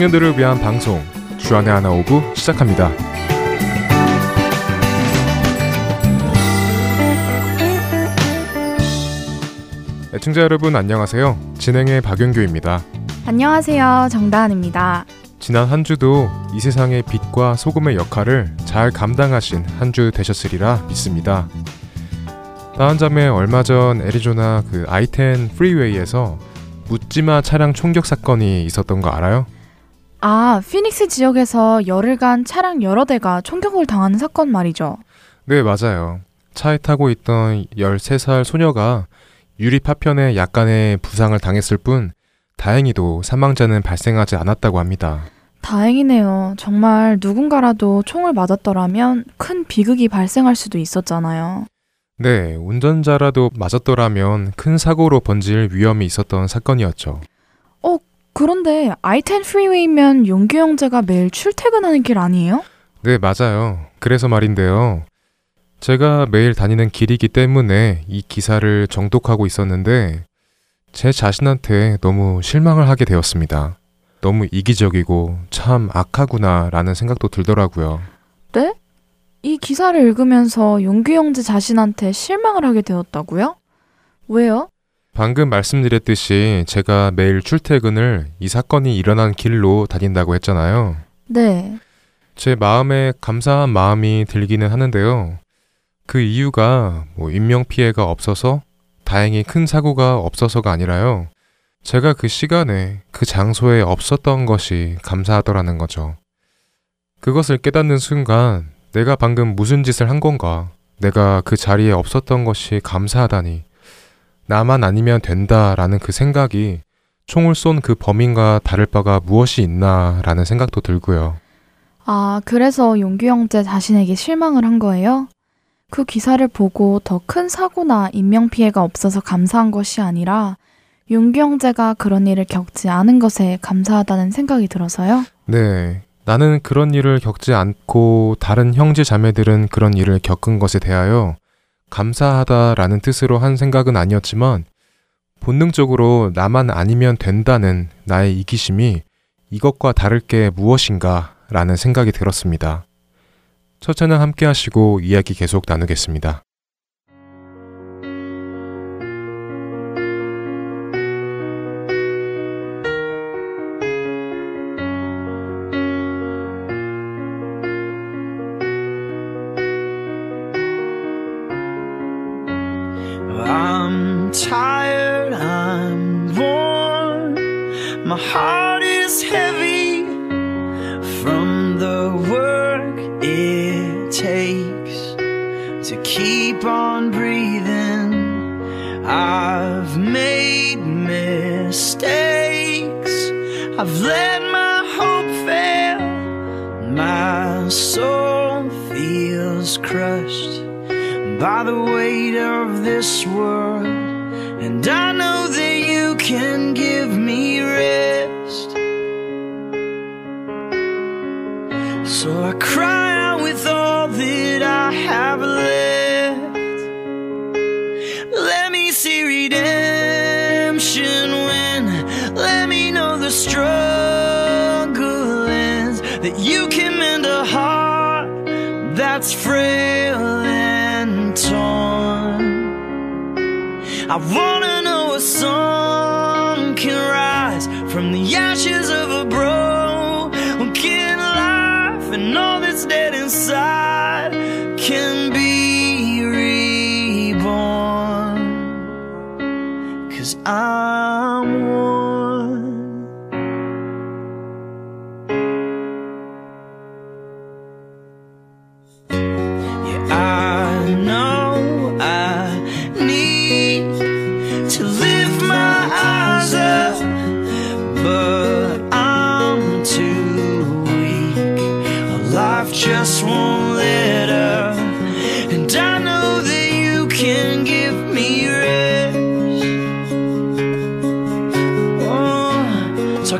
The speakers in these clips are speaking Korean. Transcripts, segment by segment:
청년들을 위한 방송 주안의 하나 오브 시작합니다. 애청자 여러분 안녕하세요. 진행의 박윤규입니다. 안녕하세요. 정다은입니다. 지난 한 주도 이 세상의 빛과 소금의 역할을 잘 감당하신 한 주 되셨으리라 믿습니다. 다한 잠에 얼마 전 애리조나 그 I-10 freeway에서 묻지마 차량 총격 사건이 있었던 거 알아요? 아, 피닉스 지역에서 열흘간 차량 여러 대가 총격을 당하는 사건 말이죠. 네, 맞아요. 차에 타고 있던 13살 소녀가 유리 파편에 약간의 부상을 당했을 뿐 다행히도 사망자는 발생하지 않았다고 합니다. 다행이네요. 정말 누군가라도 총을 맞았더라면 큰 비극이 발생할 수도 있었잖아요. 네, 운전자라도 맞았더라면 큰 사고로 번질 위험이 있었던 사건이었죠. 어, 그런데 I-10 프리웨이면 용규 형제가 매일 출퇴근하는 길 아니에요? 네, 맞아요. 그래서 말인데요. 제가 매일 다니는 길이기 때문에 이 기사를 정독하고 있었는데 제 자신한테 너무 실망을 하게 되었습니다. 너무 이기적이고 참 악하구나 라는 생각도 들더라고요. 네? 이 기사를 읽으면서 용규 형제 자신한테 실망을 하게 되었다고요? 왜요? 방금 말씀드렸듯이 제가 매일 출퇴근을 이 사건이 일어난 길로 다닌다고 했잖아요. 네. 제 마음에 감사한 마음이 들기는 하는데요. 그 이유가 뭐 인명피해가 없어서 다행히 큰 사고가 없어서가 아니라요. 제가 그 시간에 그 장소에 없었던 것이 감사하더라는 거죠. 그것을 깨닫는 순간 내가 방금 무슨 짓을 한 건가? 내가 그 자리에 없었던 것이 감사하다니. 나만 아니면 된다라는 그 생각이 총을 쏜 그 범인과 다를 바가 무엇이 있나라는 생각도 들고요. 아, 그래서 용규 형제 자신에게 실망을 한 거예요? 그 기사를 보고 더 큰 사고나 인명피해가 없어서 감사한 것이 아니라 용규 형제가 그런 일을 겪지 않은 것에 감사하다는 생각이 들어서요? 네. 나는 그런 일을 겪지 않고 다른 형제 자매들은 그런 일을 겪은 것에 대하여 감사하다라는 뜻으로 한 생각은 아니었지만 본능적으로 나만 아니면 된다는 나의 이기심이 이것과 다를 게 무엇인가 라는 생각이 들었습니다. 첫 채널 함께 하시고 이야기 계속 나누겠습니다.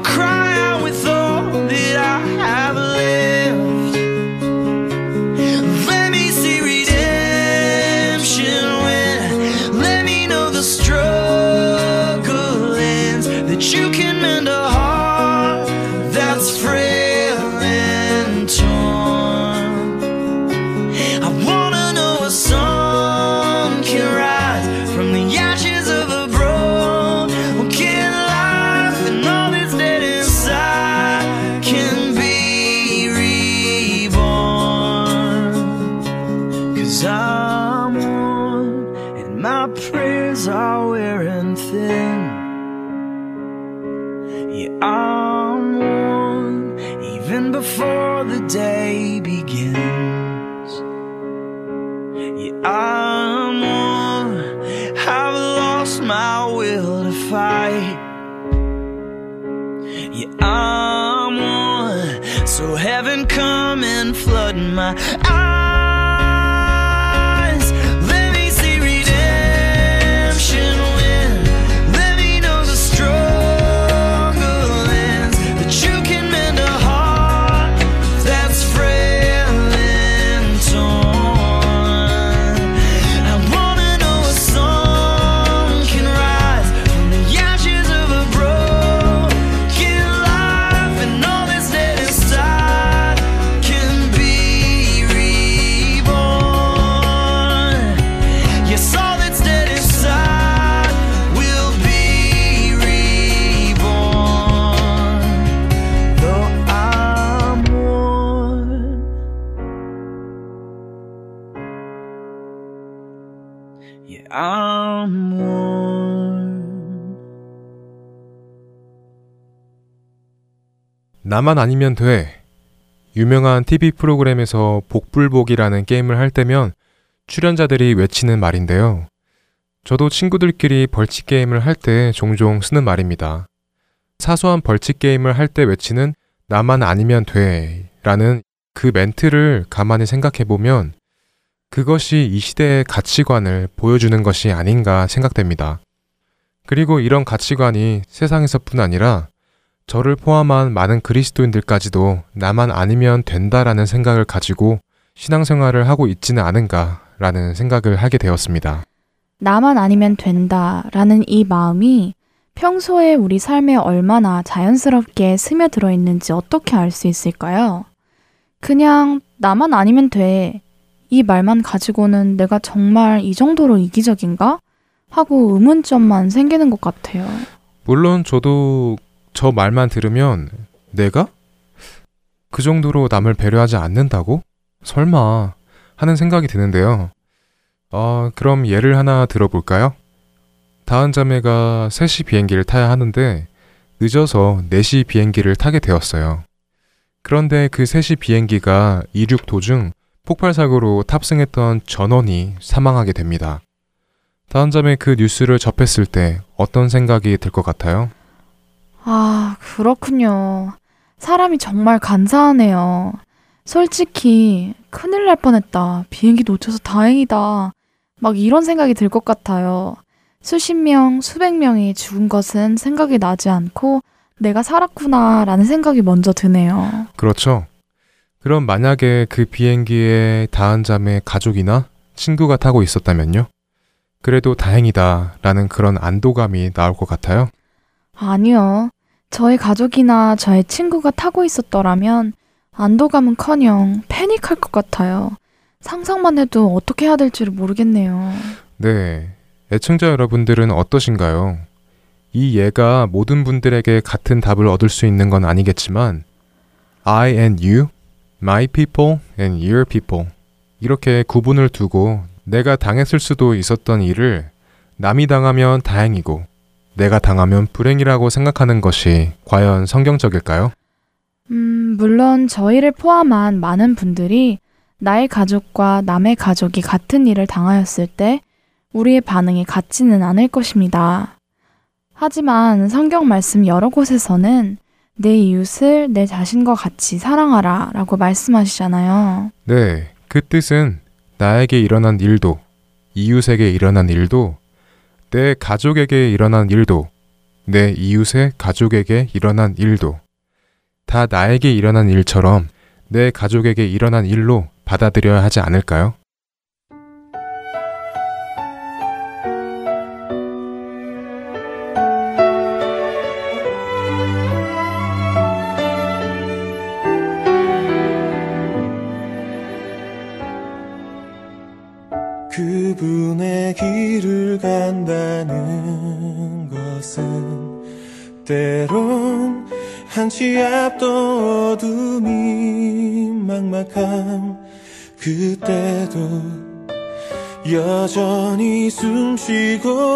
Cry 나만 아니면 돼. 유명한 TV 프로그램에서 복불복이라는 게임을 할 때면 출연자들이 외치는 말인데요. 저도 친구들끼리 벌칙 게임을 할 때 종종 쓰는 말입니다. 사소한 벌칙 게임을 할 때 외치는 나만 아니면 돼 라는 그 멘트를 가만히 생각해 보면 그것이 이 시대의 가치관을 보여주는 것이 아닌가 생각됩니다. 그리고 이런 가치관이 세상에서뿐 아니라 저를 포함한 많은 그리스도인들까지도 나만 아니면 된다라는 생각을 가지고 신앙생활을 하고 있지는 않은가라는 생각을 하게 되었습니다. 나만 아니면 된다라는 이 마음이 평소에 우리 삶에 얼마나 자연스럽게 스며들어 있는지 어떻게 알 수 있을까요? 그냥 나만 아니면 돼. 이 말만 가지고는 내가 정말 이 정도로 이기적인가? 하고 의문점만 생기는 것 같아요. 물론 저도 저 말만 들으면 내가 그 정도로 남을 배려하지 않는다고? 설마 하는 생각이 드는데요. 어, 그럼 예를 하나 들어볼까요? 다은 자매가 3시 비행기를 타야 하는데 늦어서 4시 비행기를 타게 되었어요. 그런데 그 3시 비행기가 이륙 도중 폭발 사고로 탑승했던 전원이 사망하게 됩니다. 다은 자매 그 뉴스를 접했을 때 어떤 생각이 들 것 같아요? 아, 그렇군요. 사람이 정말 간사하네요. 솔직히 큰일 날 뻔했다. 비행기 놓쳐서 다행이다. 막 이런 생각이 들 것 같아요. 수십 명, 수백 명이 죽은 것은 생각이 나지 않고 내가 살았구나 라는 생각이 먼저 드네요. 그렇죠. 그럼 만약에 그 비행기에 다은 자매 가족이나 친구가 타고 있었다면요? 그래도 다행이다 라는 그런 안도감이 나올 것 같아요. 아니요. 저의 가족이나 저의 친구가 타고 있었더라면 안도감은 커녕 패닉할 것 같아요. 상상만 해도 어떻게 해야 될지를 모르겠네요. 네. 애청자 여러분들은 어떠신가요? 이 예가 모든 분들에게 같은 답을 얻을 수 있는 건 아니겠지만 I and you, my people and your people 이렇게 구분을 두고 내가 당했을 수도 있었던 일을 남이 당하면 다행이고 내가 당하면 불행이라고 생각하는 것이 과연 성경적일까요? 음, 물론 저희를 포함한 많은 분들이 나의 가족과 남의 가족이 같은 일을 당하였을 때 우리의 반응이 같지는 않을 것입니다. 하지만 성경 말씀 여러 곳에서는 내 이웃을 내 자신과 같이 사랑하라 라고 말씀하시잖아요. 네, 그 뜻은 나에게 일어난 일도, 이웃에게 일어난 일도, 내 가족에게 일어난 일도, 내 이웃의 가족에게 일어난 일도, 다 나에게 일어난 일처럼 내 가족에게 일어난 일로 받아들여야 하지 않을까요? 许过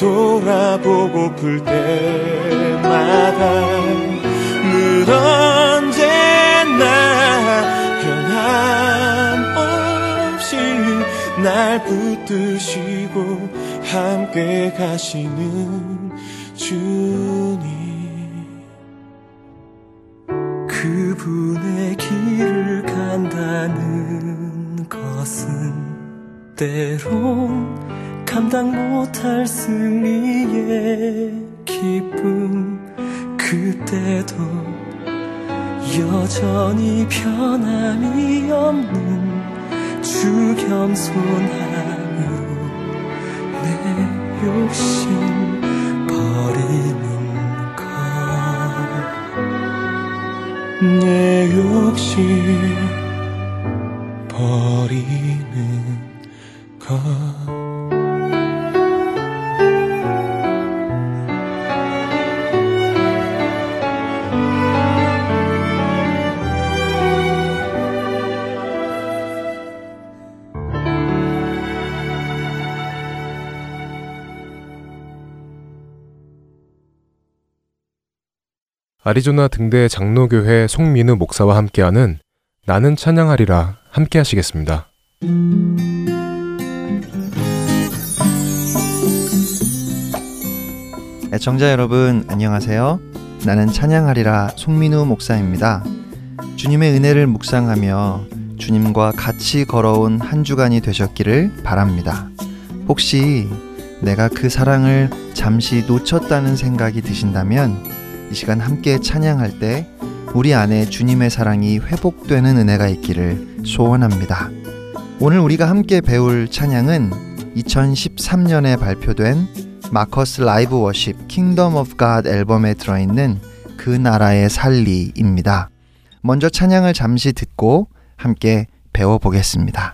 돌아보고플 때마다 늘 언제나 변함없이 날 붙드시고 함께 가시는 주님. 그분의 길을 간다는 것은 때론 감당 못할 승리의 기쁨 그때도 여전히 변함이 없는 주 겸손함으로 내 욕심 버리는 것. 내 욕심 버리는 것 아리조나 등대 장로교회 송민우 목사와 함께하는 나는 찬양하리라 함께 하시겠습니다. 애청자 여러분 안녕하세요. 나는 찬양하리라 송민우 목사입니다. 주님의 은혜를 묵상하며 주님과 같이 걸어온 한 주간이 되셨기를 바랍니다. 혹시 내가 그 사랑을 잠시 놓쳤다는 생각이 드신다면 이 시간 함께 찬양할 때 우리 안에 주님의 사랑이 회복되는 은혜가 있기를 소원합니다. 오늘 우리가 함께 배울 찬양은 2013년에 발표된 마커스 Live Worship Kingdom of God 앨범에 들어있는 그 나라에 살리입니다. 먼저 찬양을 잠시 듣고 함께 배워보겠습니다.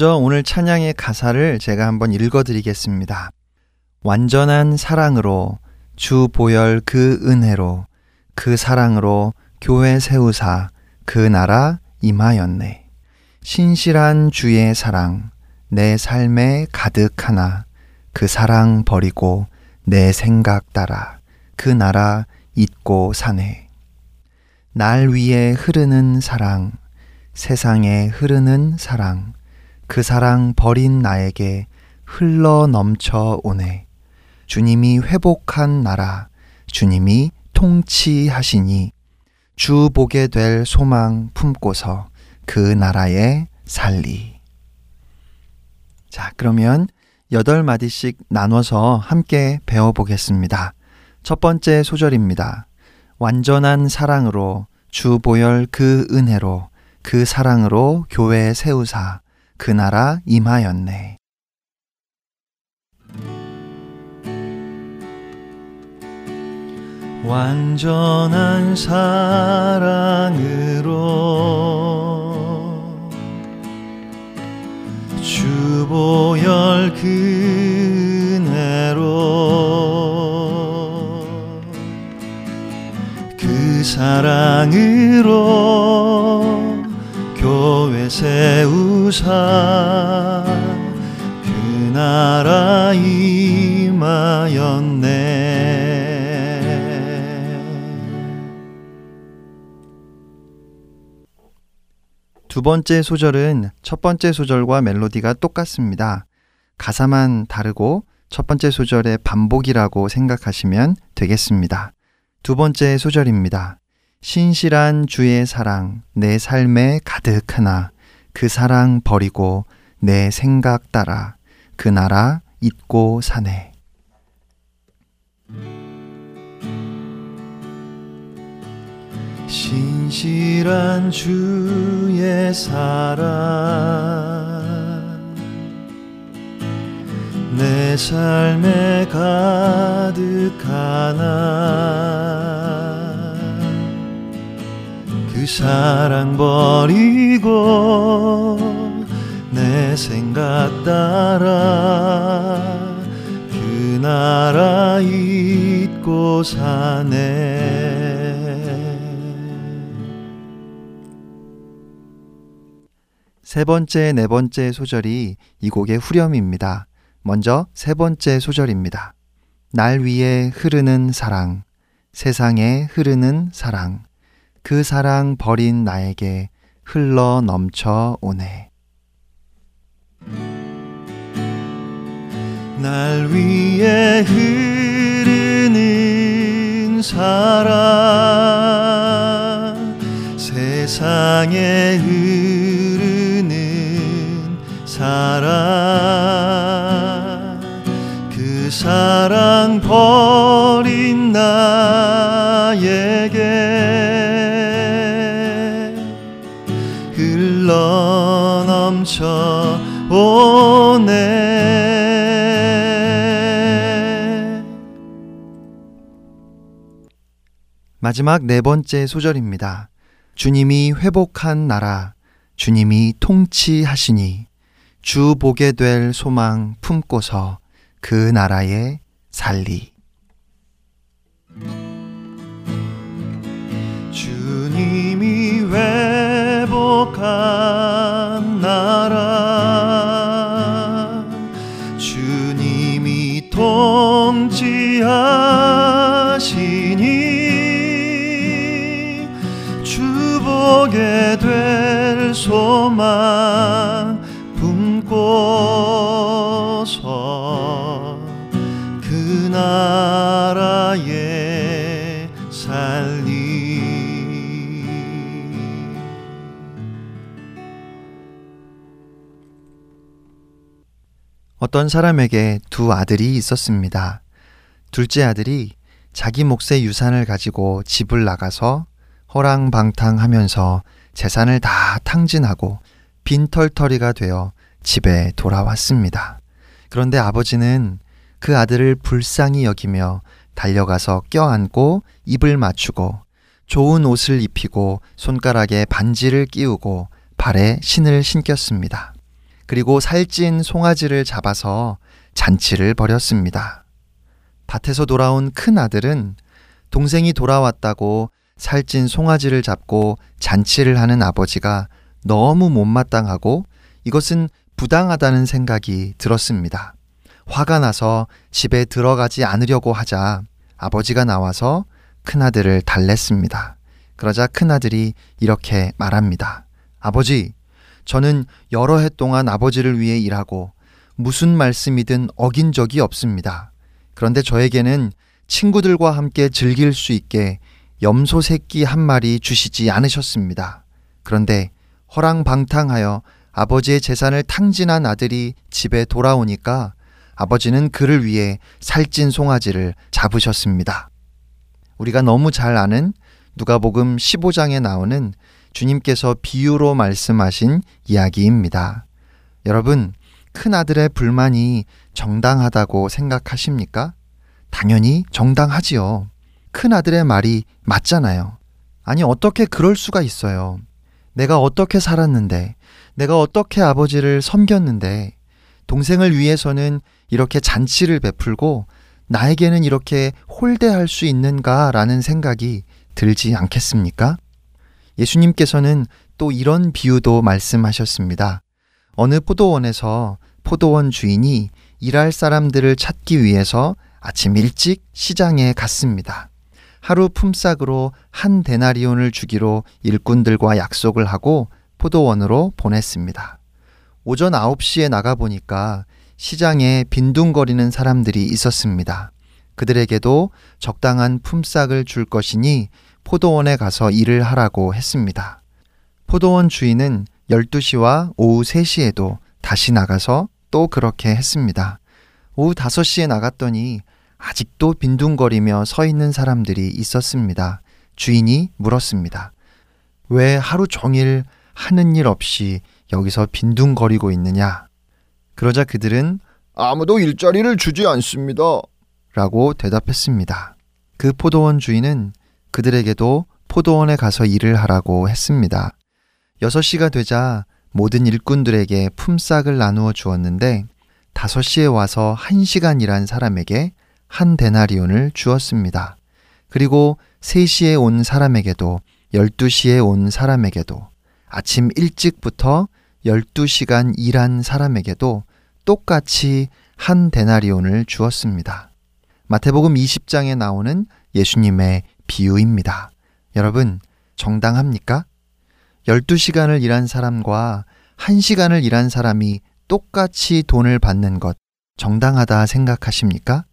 먼저 오늘 찬양의 가사를 제가 한번 읽어드리겠습니다. 완전한 사랑으로 주 보혈 그 은혜로 그 사랑으로 교회 세우사 그 나라 임하였네. 신실한 주의 사랑 내 삶에 가득하나 그 사랑 버리고 내 생각 따라 그 나라 잊고 사네. 날 위에 흐르는 사랑 세상에 흐르는 사랑 그 사랑 버린 나에게 흘러 넘쳐 오네. 주님이 회복한 나라, 주님이 통치하시니 주 보게 될 소망 품고서 그 나라에 살리. 자, 그러면 여덟 마디씩 나눠서 함께 배워보겠습니다. 첫 번째 소절입니다. 완전한 사랑으로 주 보혈 그 은혜로 그 사랑으로 교회 세우사 그 나라 임하였네. 완전한 사랑으로 주보혈 그네로 그 사랑으로 교회 세우사 그 나라 임하였네 두 번째 소절은 첫 번째 소절과 멜로디가 똑같습니다. 가사만 다르고 첫 번째 소절의 반복이라고 생각하시면 되겠습니다. 두 번째 소절입니다. 신실한 주의 사랑 내 삶에 가득하나 그 사랑 버리고 내 생각 따라 그 나라 잊고 사네. 신실한 주의 사랑 내 삶에 가득하나 그 사랑 버리고 내 생각 따라 그 나라 잊고 사네 세 번째, 네 번째 소절이 이 곡의 후렴입니다. 먼저 세 번째 소절입니다. 날 위에 흐르는 사랑, 세상에 흐르는 사랑, 그 사랑 버린 나에게 흘러 넘쳐 오네. 날 위에 흐르는 사랑 세상에 흐르는 사랑 그 사랑 버린 나에게 넘쳐 오네 마지막 네 번째 소절입니다. 주님이 회복한 나라, 주님이 통치하시니 주 보게 될 소망 품고서 그 나라에 살리. 주님이 회복한 나라. 주님이 통치하시니 주보게 될 소망 어떤 사람에게 두 아들이 있었습니다. 둘째 아들이 자기 몫의 유산을 가지고 집을 나가서 허랑방탕하면서 재산을 다 탕진하고 빈털터리가 되어 집에 돌아왔습니다. 그런데 아버지는 그 아들을 불쌍히 여기며 달려가서 껴안고 입을 맞추고 좋은 옷을 입히고 손가락에 반지를 끼우고 발에 신을 신겼습니다. 그리고 살찐 송아지를 잡아서 잔치를 벌였습니다. 밭에서 돌아온 큰 아들은 동생이 돌아왔다고 살찐 송아지를 잡고 잔치를 하는 아버지가 너무 못마땅하고 이것은 부당하다는 생각이 들었습니다. 화가 나서 집에 들어가지 않으려고 하자 아버지가 나와서 큰아들을 달랬습니다. 그러자 큰아들이 이렇게 말합니다. 아버지, 저는 여러 해 동안 아버지를 위해 일하고 무슨 말씀이든 어긴 적이 없습니다. 그런데 저에게는 친구들과 함께 즐길 수 있게 염소 새끼 한 마리 주시지 않으셨습니다. 그런데 허랑방탕하여 아버지의 재산을 탕진한 아들이 집에 돌아오니까 아버지는 그를 위해 살찐 송아지를 잡으셨습니다. 우리가 너무 잘 아는 누가복음 15장에 나오는 주님께서 비유로 말씀하신 이야기입니다. 여러분, 큰 아들의 불만이 정당하다고 생각하십니까? 당연히 정당하지요. 큰 아들의 말이 맞잖아요. 아니, 어떻게 그럴 수가 있어요. 내가 어떻게 살았는데, 내가 어떻게 아버지를 섬겼는데, 동생을 위해서는 이렇게 잔치를 베풀고, 나에게는 이렇게 홀대할 수 있는가라는 생각이 들지 않겠습니까? 예수님께서는 또 이런 비유도 말씀하셨습니다. 어느 포도원에서 포도원 주인이 일할 사람들을 찾기 위해서 아침 일찍 시장에 갔습니다. 하루 품삯으로 한 데나리온을 주기로 일꾼들과 약속을 하고 포도원으로 보냈습니다. 오전 9시에 나가보니까 시장에 빈둥거리는 사람들이 있었습니다. 그들에게도 적당한 품삯을 줄 것이니 포도원에 가서 일을 하라고 했습니다. 포도원 주인은 12시와 오후 3시에도 다시 나가서 또 그렇게 했습니다. 오후 5시에 나갔더니 아직도 빈둥거리며 서 있는 사람들이 있었습니다. 주인이 물었습니다. 왜 하루 종일 하는 일 없이 여기서 빈둥거리고 있느냐? 그러자 그들은 아무도 일자리를 주지 않습니다. 라고 대답했습니다. 그 포도원 주인은 그들에게도 포도원에 가서 일을 하라고 했습니다. 6시가 되자 모든 일꾼들에게 품삯을 나누어 주었는데 5시에 와서 1시간 일한 사람에게 한 데나리온을 주었습니다. 그리고 3시에 온 사람에게도 12시에 온 사람에게도 아침 일찍부터 12시간 일한 사람에게도 똑같이 한 데나리온을 주었습니다. 마태복음 20장에 나오는 예수님의 비유입니다. 여러분, 정당합니까? 12시간을 일한 사람과 1시간을 일한 사람이 똑같이 돈을 받는 것 정당하다 생각하십니까?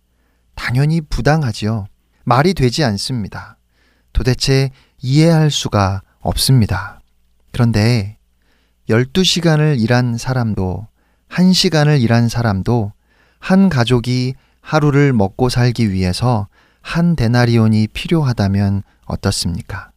당연히 부당하지요. 말이 되지 않습니다. 도대체 이해할 수가 없습니다. 그런데 12시간을 일한 사람도 1시간을 일한 사람도 한 가족이 하루를 먹고 살기 위해서 한 데나리온이 필요하다면 어떻습니까?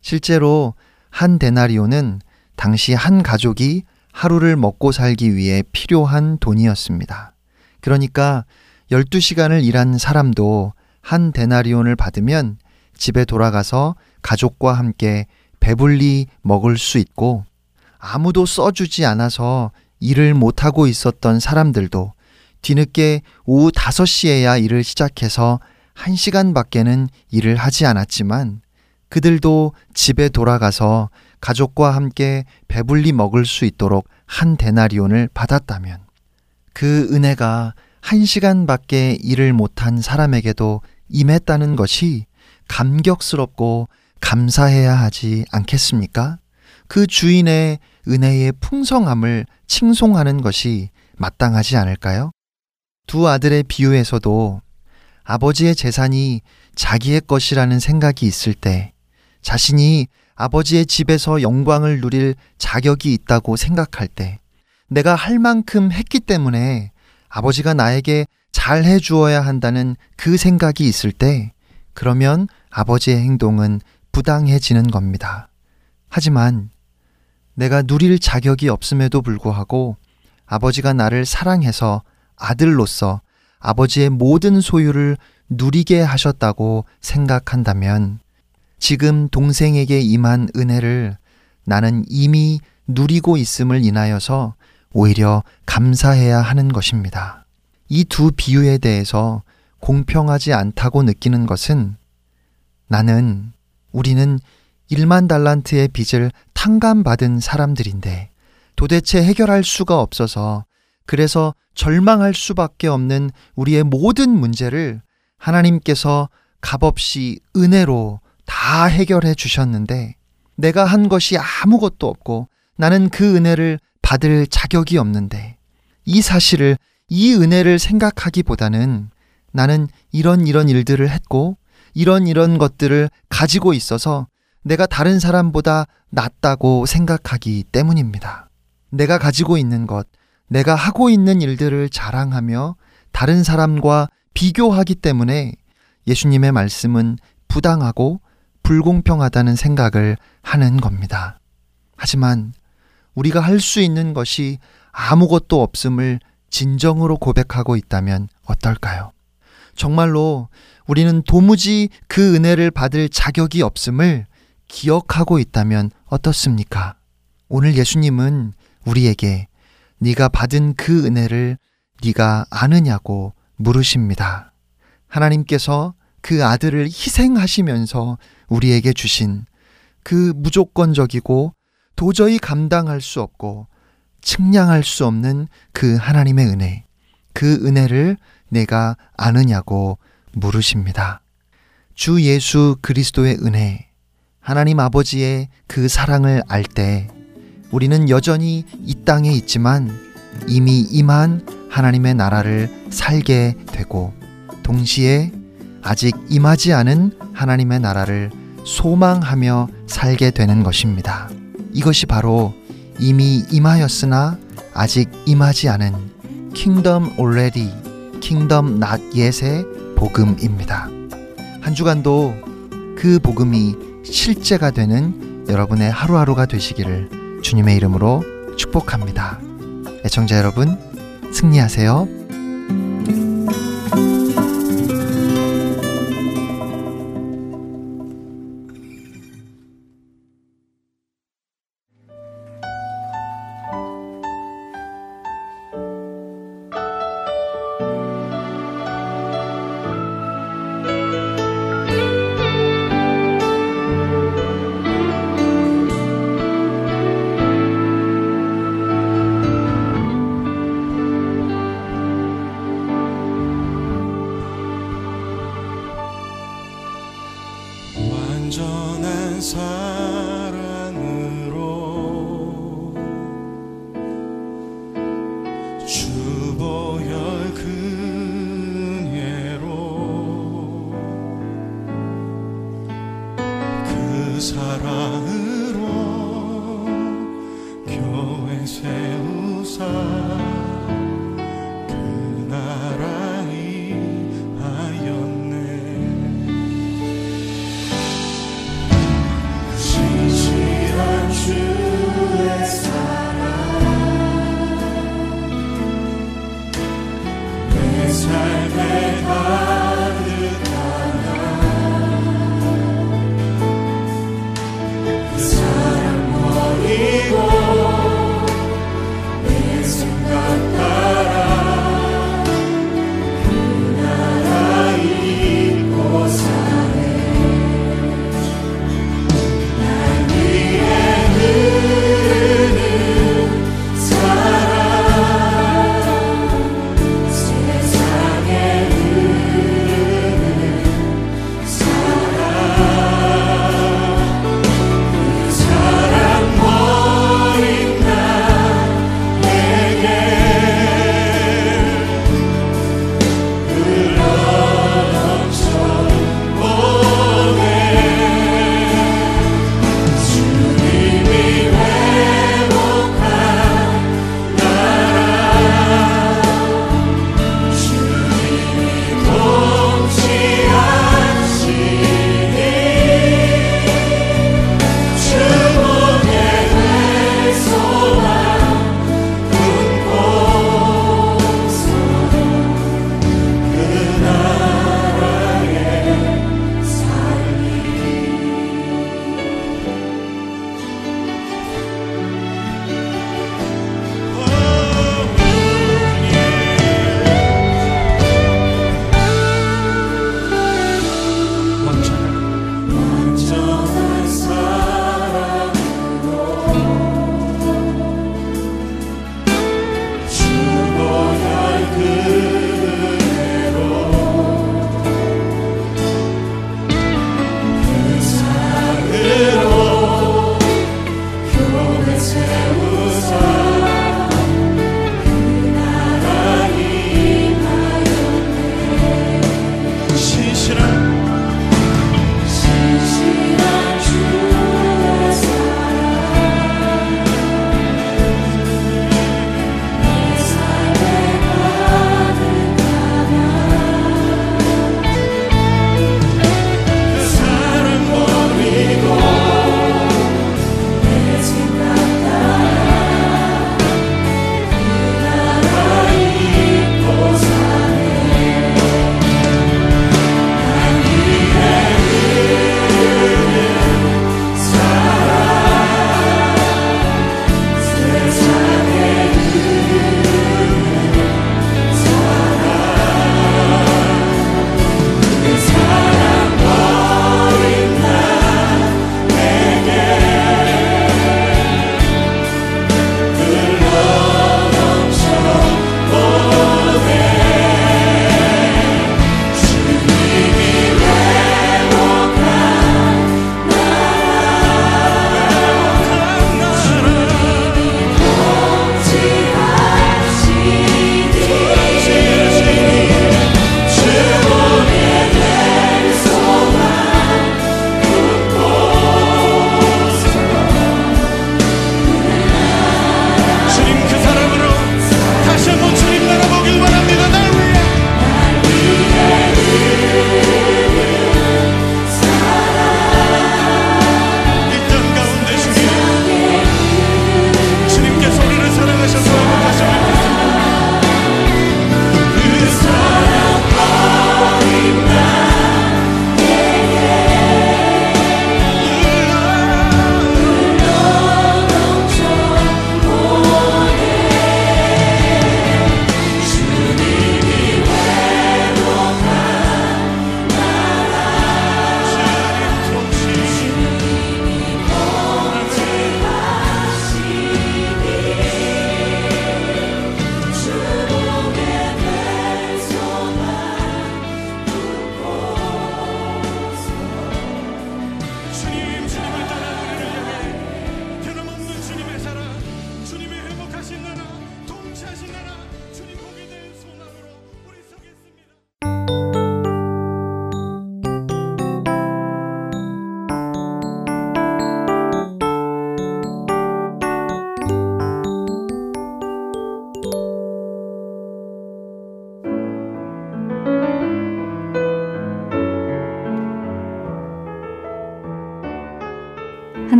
실제로 한 데나리온은 당시 한 가족이 하루를 먹고 살기 위해 필요한 돈이었습니다. 그러니까 12시간을 일한 사람도 한 데나리온을 받으면 집에 돌아가서 가족과 함께 배불리 먹을 수 있고 아무도 써주지 않아서 일을 못하고 있었던 사람들도 뒤늦게 오후 5시에야 일을 시작해서 1시간밖에는 일을 하지 않았지만 그들도 집에 돌아가서 가족과 함께 배불리 먹을 수 있도록 한 데나리온을 받았다면 그 은혜가 한 시간밖에 일을 못한 사람에게도 임했다는 것이 감격스럽고 감사해야 하지 않겠습니까? 그 주인의 은혜의 풍성함을 칭송하는 것이 마땅하지 않을까요? 두 아들의 비유에서도 아버지의 재산이 자기의 것이라는 생각이 있을 때 자신이 아버지의 집에서 영광을 누릴 자격이 있다고 생각할 때 내가 할 만큼 했기 때문에 아버지가 나에게 잘 해주어야 한다는 그 생각이 있을 때 그러면 아버지의 행동은 부당해지는 겁니다. 하지만 내가 누릴 자격이 없음에도 불구하고 아버지가 나를 사랑해서 아들로서 아버지의 모든 소유를 누리게 하셨다고 생각한다면 지금 동생에게 임한 은혜를 나는 이미 누리고 있음을 인하여서 오히려 감사해야 하는 것입니다. 이 두 비유에 대해서 공평하지 않다고 느끼는 것은 나는 우리는 1만 달란트의 빚을 탕감받은 사람들인데 도대체 해결할 수가 없어서 그래서 절망할 수밖에 없는 우리의 모든 문제를 하나님께서 값없이 은혜로 다 해결해 주셨는데 내가 한 것이 아무것도 없고 나는 그 은혜를 받을 자격이 없는데 이 사실을 이 은혜를 생각하기보다는 나는 이런 이런 일들을 했고 이런 이런 것들을 가지고 있어서 내가 다른 사람보다 낫다고 생각하기 때문입니다. 내가 가지고 있는 것, 내가 하고 있는 일들을 자랑하며 다른 사람과 비교하기 때문에 예수님의 말씀은 부당하고 불공평하다는 생각을 하는 겁니다. 하지만 우리가 할 수 있는 것이 아무것도 없음을 진정으로 고백하고 있다면 어떨까요? 정말로 우리는 도무지 그 은혜를 받을 자격이 없음을 기억하고 있다면 어떻습니까? 오늘 예수님은 우리에게 네가 받은 그 은혜를 네가 아느냐고 물으십니다. 하나님께서 그 아들을 희생하시면서 우리에게 주신 그 무조건적이고 도저히 감당할 수 없고 측량할 수 없는 그 하나님의 은혜, 그 은혜를 내가 아느냐고 물으십니다. 주 예수 그리스도의 은혜, 하나님 아버지의 그 사랑을 알때 우리는 여전히 이 땅에 있지만 이미 임한 하나님의 나라를 살게 되고 동시에 아직 임하지 않은 하나님의 나라를 소망하며 살게 되는 것입니다. 이것이 바로 이미 임하였으나 아직 임하지 않은 킹덤 already, 킹덤 not yet의 복음입니다. 한 주간도 그 복음이 실제가 되는 여러분의 하루하루가 되시기를 주님의 이름으로 축복합니다. 애청자 여러분, 승리하세요.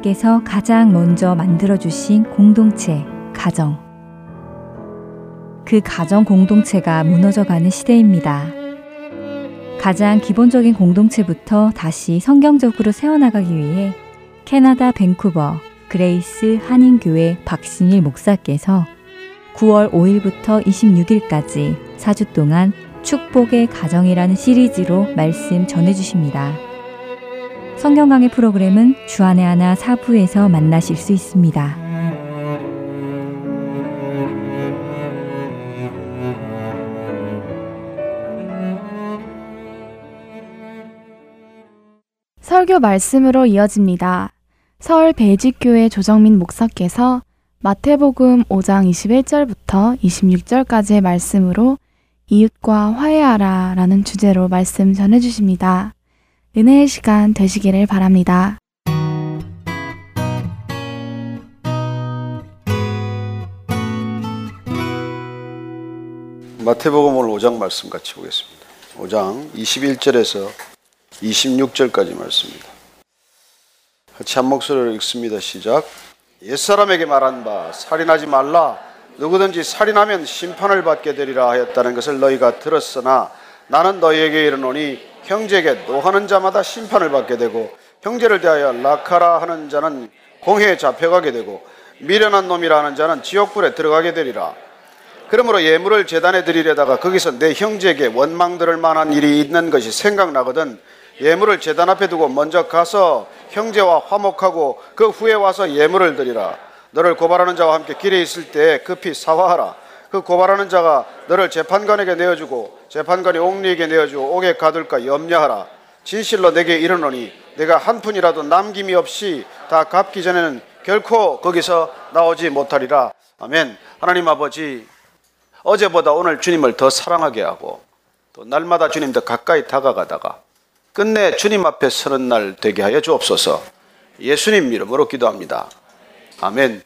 하나님께서 가장 먼저 만들어주신 공동체, 가정. 그 가정 공동체가 무너져가는 시대입니다. 가장 기본적인 공동체부터 다시 성경적으로 세워나가기 위해 캐나다 밴쿠버 그레이스 한인교회 박신일 목사께서 9월 5일부터 26일까지 4주 동안 축복의 가정이라는 시리즈로 말씀 전해주십니다. 성경 강의 프로그램은 주안의 하나 사부에서 만나실 수 있습니다. 설교 말씀으로 이어집니다. 서울 베이직교회 조정민 목사께서 마태복음 5장 21절부터 26절까지의 말씀으로 이웃과 화해하라 라는 주제로 말씀 전해주십니다. 은혜의 시간 되시기를 바랍니다. 마태복음 오늘 5장 말씀 같이 보겠습니다. 5장 21절에서 26절까지 말씀입니다. 같이 한 목소리로 읽습니다. 시작. 옛사람에게 말한 바 살인하지 말라 누구든지 살인하면 심판을 받게 되리라 하였다는 것을 너희가 들었으나 나는 너희에게 이르노니 형제에게 노하는 자마다 심판을 받게 되고 형제를 대하여 낙하라 하는 자는 공회에 잡혀가게 되고 미련한 놈이라 하는 자는 지옥불에 들어가게 되리라. 그러므로 예물을 재단에 드리려다가 거기서 내 형제에게 원망 들을 만한 일이 있는 것이 생각나거든 예물을 재단 앞에 두고 먼저 가서 형제와 화목하고 그 후에 와서 예물을 드리라. 너를 고발하는 자와 함께 길에 있을 때 급히 사화하라. 그 고발하는 자가 너를 재판관에게 내어주고 재판관이 옥리에게 내어주고 옥에 가둘까 염려하라 진실로 내게 이르노니 내가 한 푼이라도 남김이 없이 다 갚기 전에는 결코 거기서 나오지 못하리라 아멘 하나님 아버지 어제보다 오늘 주님을 더 사랑하게 하고 또 날마다 주님 더 가까이 다가가다가 끝내 주님 앞에 서는 날 되게 하여 주옵소서. 예수님 이름으로 기도합니다. 아멘.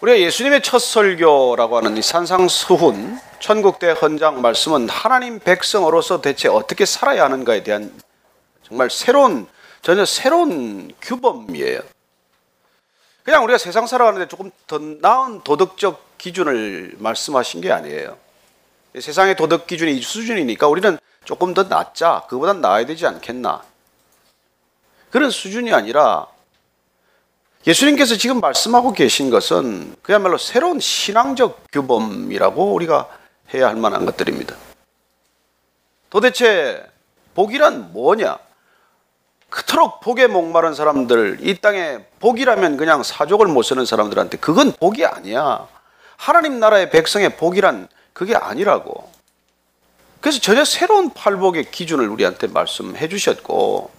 우리가 예수님의 첫 설교라고 하는 이 산상수훈 천국대 헌장 말씀은 하나님 백성으로서 대체 어떻게 살아야 하는가에 대한 정말 새로운 전혀 새로운 규범이에요. 그냥 우리가 세상 살아가는데 조금 더 나은 도덕적 기준을 말씀하신 게 아니에요. 세상의 도덕 기준이 이 수준이니까 우리는 조금 더 낫자. 그보단 나아야 되지 않겠나. 그런 수준이 아니라 예수님께서 지금 말씀하고 계신 것은 그야말로 새로운 신앙적 규범이라고 우리가 해야 할 만한 것들입니다. 도대체 복이란 뭐냐? 그토록 복에 목마른 사람들, 이 땅에 복이라면 그냥 사족을 못 쓰는 사람들한테 그건 복이 아니야. 하나님 나라의 백성의 복이란 그게 아니라고. 그래서 전혀 새로운 팔복의 기준을 우리한테 말씀해 주셨고,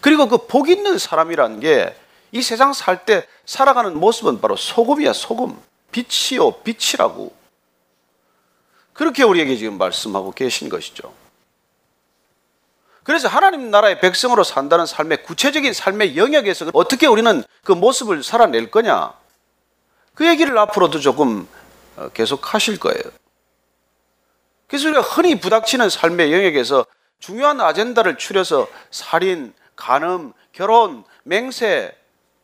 그리고 그 복 있는 사람이란 게이 세상 살 때 살아가는 모습은 바로 소금이야, 소금. 빛이요, 빛이라고. 그렇게 우리에게 지금 말씀하고 계신 것이죠. 그래서 하나님 나라의 백성으로 산다는 삶의 구체적인 삶의 영역에서 어떻게 우리는 그 모습을 살아낼 거냐? 그 얘기를 앞으로도 조금 어, 계속 하실 거예요. 그래서 우리가 흔히 부닥치는 삶의 영역에서 중요한 아젠다를 추려서 살인, 간음, 결혼, 맹세,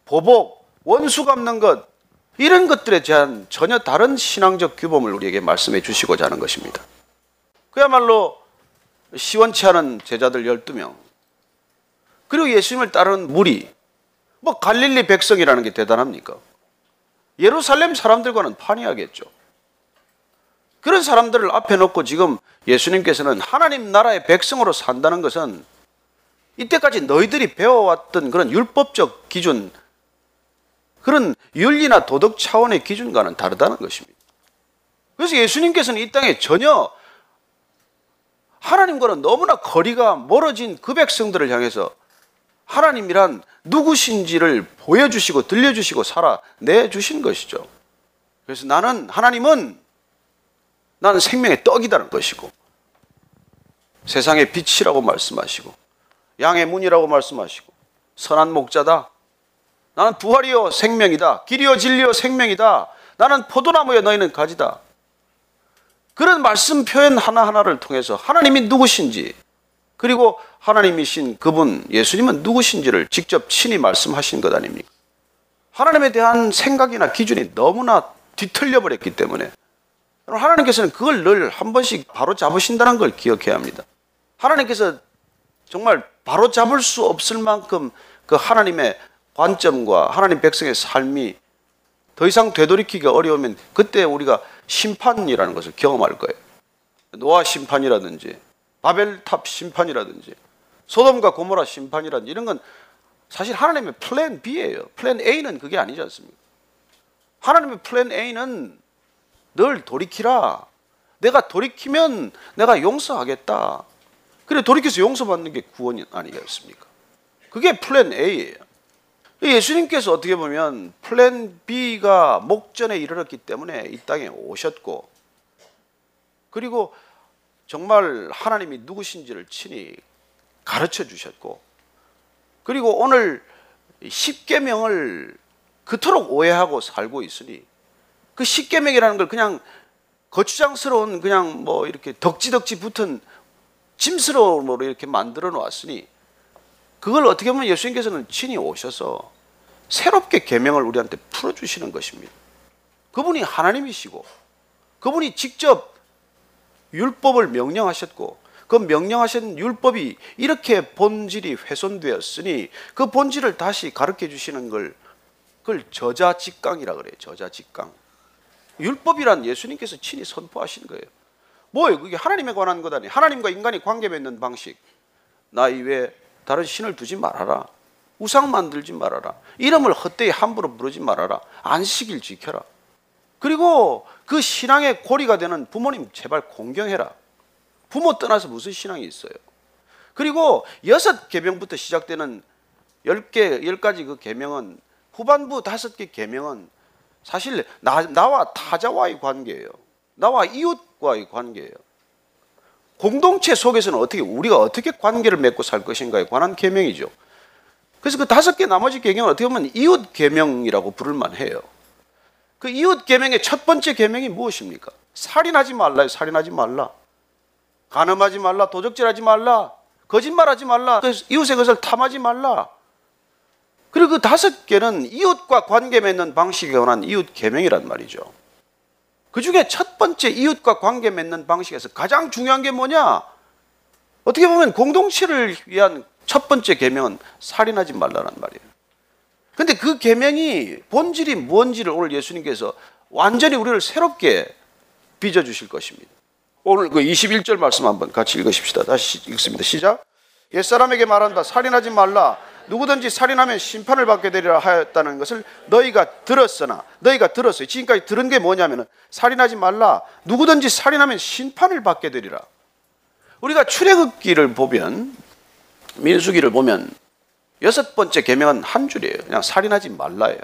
보복, 원수 갚는 것 이런 것들에 대한 전혀 다른 신앙적 규범을 우리에게 말씀해 주시고자 하는 것입니다. 그야말로 시원치 않은 제자들 12명 그리고 예수님을 따르는 무리 뭐 갈릴리 백성이라는 게 대단합니까? 예루살렘 사람들과는 판이하겠죠. 그런 사람들을 앞에 놓고 지금 예수님께서는 하나님 나라의 백성으로 산다는 것은 이때까지 너희들이 배워왔던 그런 율법적 기준, 그런 윤리나 도덕 차원의 기준과는 다르다는 것입니다. 그래서 예수님께서는 이 땅에 전혀 하나님과는 너무나 거리가 멀어진 그 백성들을 향해서 하나님이란 누구신지를 보여주시고 들려주시고 살아내 주신 것이죠. 그래서 나는 하나님은 나는 생명의 떡이다는 것이고 세상의 빛이라고 말씀하시고 양의 문이라고 말씀하시고 선한 목자다. 나는 부활이요 생명이다. 길이요 진리요 생명이다. 나는 포도나무여 너희는 가지다. 그런 말씀 표현 하나하나를 통해서 하나님이 누구신지 그리고 하나님이신 그분 예수님은 누구신지를 직접 친히 말씀하신 것 아닙니까? 하나님에 대한 생각이나 기준이 너무나 뒤틀려 버렸기 때문에 하나님께서는 그걸 늘 한 번씩 바로 잡으신다는 걸 기억해야 합니다. 하나님께서 정말 바로 잡을 수 없을 만큼 그 하나님의 관점과 하나님 백성의 삶이 더 이상 되돌이키기가 어려우면 그때 우리가 심판이라는 것을 경험할 거예요. 노아 심판이라든지 바벨탑 심판이라든지 소돔과 고모라 심판이라든지 이런 건 사실 하나님의 plan B예요. plan A는 그게 아니지 않습니까? 하나님의 plan A는 늘 돌이키라. 내가 돌이키면 내가 용서하겠다. 그래 돌이켜서 용서받는 게 구원이 아니겠습니까? 그게 plan A예요. 예수님께서 어떻게 보면 plan B가 목전에 이르렀기 때문에 이 땅에 오셨고 그리고 정말 하나님이 누구신지를 친히 가르쳐 주셨고 그리고 오늘 십계명을 그토록 오해하고 살고 있으니 그 십계명이라는 걸 그냥 거추장스러운 그냥 뭐 이렇게 덕지덕지 붙은 짐스러움으로 이렇게 만들어 놓았으니 그걸 어떻게 보면 예수님께서는 친히 오셔서 새롭게 계명을 우리한테 풀어 주시는 것입니다. 그분이 하나님이시고 그분이 직접 율법을 명령하셨고 그 명령하신 율법이 이렇게 본질이 훼손되었으니 그 본질을 다시 가르쳐 주시는 걸 그걸 저자직강이라 그래요. 저자직강. 율법이란 예수님께서 친히 선포하신 거예요. 뭐예요? 그게 하나님에 관한 것 아니에요. 하나님과 인간이 관계 맺는 방식. 나 이외에 다른 신을 두지 말아라. 우상 만들지 말아라. 이름을 헛되이 함부로 부르지 말아라. 안식일 지켜라. 그리고 그 신앙의 고리가 되는 부모님 제발 공경해라. 부모 떠나서 무슨 신앙이 있어요? 그리고 여섯 계명부터 시작되는 열 개, 열 가지 그 계명은 후반부 다섯 개 계명은 사실 나, 나와 타자와의 관계예요. 나와 이웃과의 관계예요. 공동체 속에서는 어떻게 우리가 어떻게 관계를 맺고 살 것인가에 관한 계명이죠. 그래서 그 다섯 개 나머지 계명은 어떻게 보면 이웃 계명이라고 부를 만해요. 그 이웃 계명의 첫 번째 계명이 무엇입니까? 살인하지 말라요. 살인하지 말라. 간음하지 말라. 도적질하지 말라. 거짓말하지 말라. 그 이웃의 것을 탐하지 말라. 그리고 그 다섯 개는 이웃과 관계 맺는 방식에 관한 이웃 계명이란 말이죠. 그 중에 첫 번째 이웃과 관계 맺는 방식에서 가장 중요한 게 뭐냐? 어떻게 보면 공동체를 위한 첫 번째 계명은 살인하지 말라는 말이에요. 근데 그 계명이 본질이 뭔지를 오늘 예수님께서 완전히 우리를 새롭게 빚어 주실 것입니다. 오늘 그 21절 말씀 한번 같이 읽으십시다. 다시 읽습니다. 시작. 옛사람에게 말한다. 살인하지 말라. 누구든지 살인하면 심판을 받게 되리라 하였다는 것을 너희가 들었으나 너희가 들었어요. 지금까지 들은 게 뭐냐면은 살인하지 말라. 누구든지 살인하면 심판을 받게 되리라. 우리가 출애굽기를 보면 민수기를 보면 여섯 번째 계명은 한 줄이에요. 그냥 살인하지 말라예요.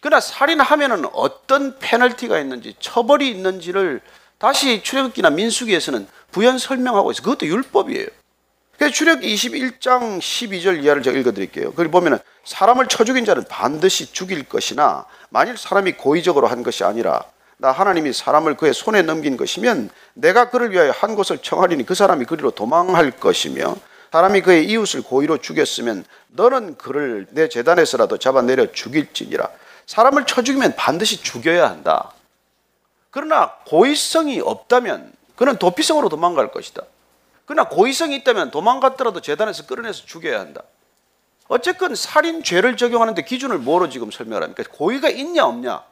그러나 살인하면은 어떤 페널티가 있는지 처벌이 있는지를 다시 출애굽기나 민수기에서는 부연 설명하고 있어요. 그것도 율법이에요. 그래서 출애굽기 21장 12절 이하를 제가 읽어 드릴게요. 거기 보면은 사람을 쳐 죽인 자는 반드시 죽일 것이나 만일 사람이 고의적으로 한 것이 아니라 나 하나님이 사람을 그의 손에 넘긴 것이면 내가 그를 위하여 한 곳을 청하리니 그 사람이 그리로 도망할 것이며 사람이 그의 이웃을 고의로 죽였으면 너는 그를 내 재단에서라도 잡아내려 죽일지니라. 사람을 쳐 죽이면 반드시 죽여야 한다. 그러나 고의성이 없다면 그는 도피성으로 도망갈 것이다. 그러나 고의성이 있다면 도망갔더라도 재단에서 끌어내서 죽여야 한다. 어쨌건 살인 죄를 적용하는데 기준을 뭐로 지금 설명을 합니까? 고의가 있냐 없냐?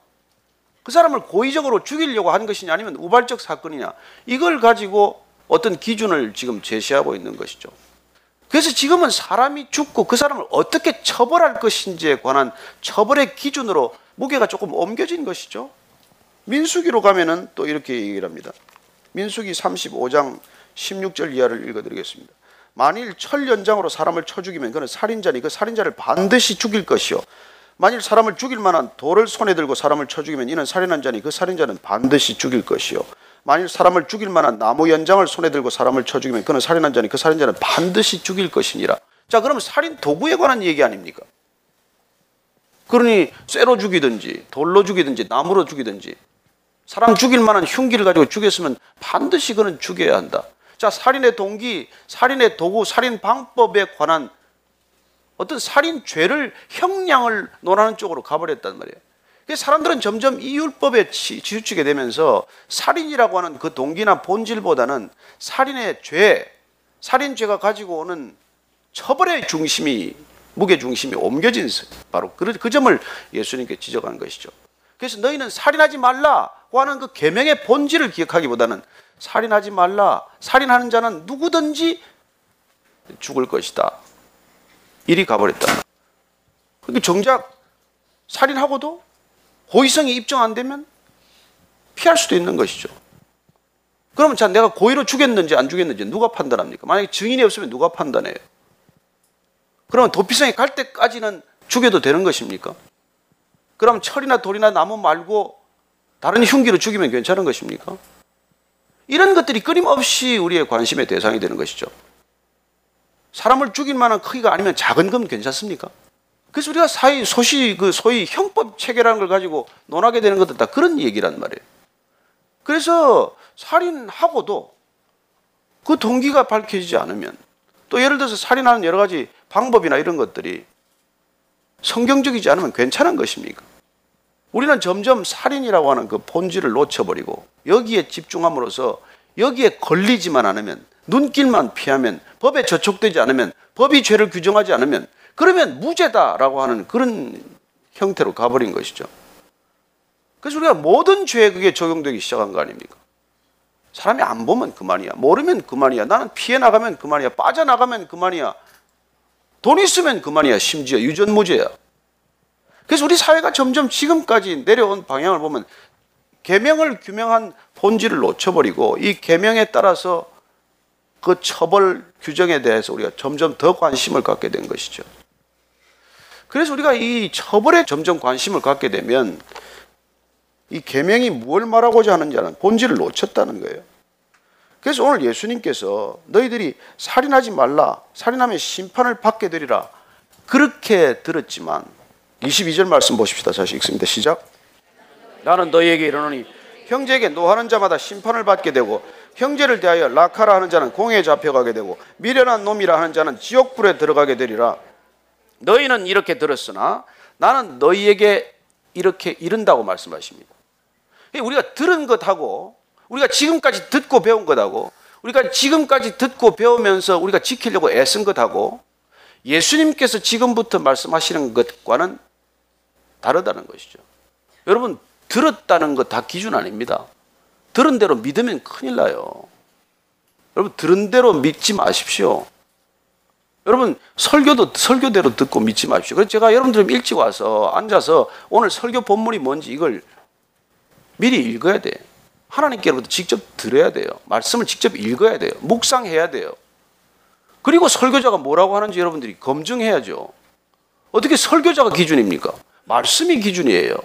그 사람을 고의적으로 죽이려고 한 것이냐 아니면 우발적 사건이냐? 이걸 가지고 어떤 기준을 지금 제시하고 있는 것이죠. 그래서 지금은 사람이 죽고 그 사람을 어떻게 처벌할 것인지에 관한 처벌의 기준으로 무게가 조금 옮겨진 것이죠. 민수기로 가면은 또 이렇게 얘기를 합니다. 민수기 35장 16절 이하를 읽어드리겠습니다. 만일 철 연장으로 사람을 쳐 죽이면 그는 살인자니 그 살인자를 반드시 죽일 것이요. 만일 사람을 죽일 만한 돌을 손에 들고 사람을 쳐 죽이면 이는 살인한 자니 그 살인자는 반드시 죽일 것이요. 만일 사람을 죽일 만한 나무 연장을 손에 들고 사람을 쳐 죽이면 그는 살인한 자니 그 살인자는 반드시 죽일 것이니라. 자, 그러면 살인 도구에 관한 얘기 아닙니까? 그러니 쇠로 죽이든지 돌로 죽이든지 나무로 죽이든지 사람 죽일 만한 흉기를 가지고 죽였으면 반드시 그는 죽여야 한다. 자, 살인의 동기, 살인의 도구, 살인 방법에 관한 어떤 살인 죄를 형량을 논하는 쪽으로 가버렸단 말이에요. 사람들은 점점 이 율법에 치- 치우치게 되면서 살인이라고 하는 그 동기나 본질보다는 살인의 죄, 살인죄가 가지고 오는 처벌의 중심이 무게 중심이 옮겨진 스- 바로 그, 그 점을 예수님께 지적한 것이죠. 그래서 너희는 살인하지 말라고 하는 그 계명의 본질을 기억하기보다는 살인하지 말라. 살인하는 자는 누구든지 죽을 것이다. 일이 가버렸다. 그러니까 정작 살인하고도 고의성이 입증 안 되면 피할 수도 있는 것이죠. 그러면 자 내가 고의로 죽였는지 안 죽였는지 누가 판단합니까? 만약에 증인이 없으면 누가 판단해요? 그러면 도피성이 갈 때까지는 죽여도 되는 것입니까? 그럼 철이나 돌이나 나무 말고 다른 흉기로 죽이면 괜찮은 것입니까? 이런 것들이 끊임없이 우리의 관심의 대상이 되는 것이죠. 사람을 죽일 만한 크기가 아니면 작은 건 괜찮습니까? 그래서 우리가 사이 소시 그 소위 형법 체계라는 걸 가지고 논하게 되는 것도 다 그런 얘기란 말이에요. 그래서 살인하고도 그 동기가 밝혀지지 않으면 또 예를 들어서 살인하는 여러 가지 방법이나 이런 것들이 성경적이지 않으면 괜찮은 것입니까? 우리는 점점 살인이라고 하는 그 본질을 놓쳐버리고 여기에 집중함으로써 여기에 걸리지만 않으면 눈길만 피하면 법에 저촉되지 않으면 법이 죄를 규정하지 않으면 그러면 무죄다라고 하는 그런 형태로 가버린 것이죠. 그래서 우리가 모든 죄에 그게 적용되기 시작한 거 아닙니까? 사람이 안 보면 그만이야. 모르면 그만이야. 나는 피해 나가면 그만이야. 빠져나가면 그만이야. 돈 있으면 그만이야. 심지어 유전무죄야. 그래서 우리 사회가 점점 지금까지 내려온 방향을 보면 계명을 규명한 본질을 놓쳐버리고 이 계명에 따라서 그 처벌 규정에 대해서 우리가 점점 더 관심을 갖게 된 것이죠. 그래서 우리가 이 처벌에 점점 관심을 갖게 되면 이 계명이 무엇을 말하고자 하는지는 본질을 놓쳤다는 거예요. 그래서 오늘 예수님께서 너희들이 살인하지 말라, 살인하면 심판을 받게 되리라 그렇게 들었지만 22절 말씀 보십시다. 다시 읽습니다. 시작. 나는 너희에게 이르노니 형제에게 노하는 자마다 심판을 받게 되고 형제를 대하여 라카라 하는 자는 공에 잡혀가게 되고 미련한 놈이라 하는 자는 지옥불에 들어가게 되리라. 너희는 이렇게 들었으나 나는 너희에게 이렇게 이른다고 말씀하십니다. 우리가 들은 것하고 우리가 지금까지 듣고 배운 것하고 우리가 지금까지 듣고 배우면서 우리가 지키려고 애쓴 것하고 예수님께서 지금부터 말씀하시는 것과는 다르다는 것이죠. 여러분 들었다는 것 다 기준 아닙니다. 들은 대로 믿으면 큰일 나요. 여러분 들은 대로 믿지 마십시오. 여러분 설교도 설교대로 듣고 믿지 마십시오. 그래서 제가 여러분들 일찍 와서 앉아서 오늘 설교 본문이 뭔지 이걸 미리 읽어야 돼. 하나님께로부터 직접 들어야 돼요. 말씀을 직접 읽어야 돼요. 묵상해야 돼요. 그리고 설교자가 뭐라고 하는지 여러분들이 검증해야죠. 어떻게 설교자가 기준입니까? 말씀이 기준이에요.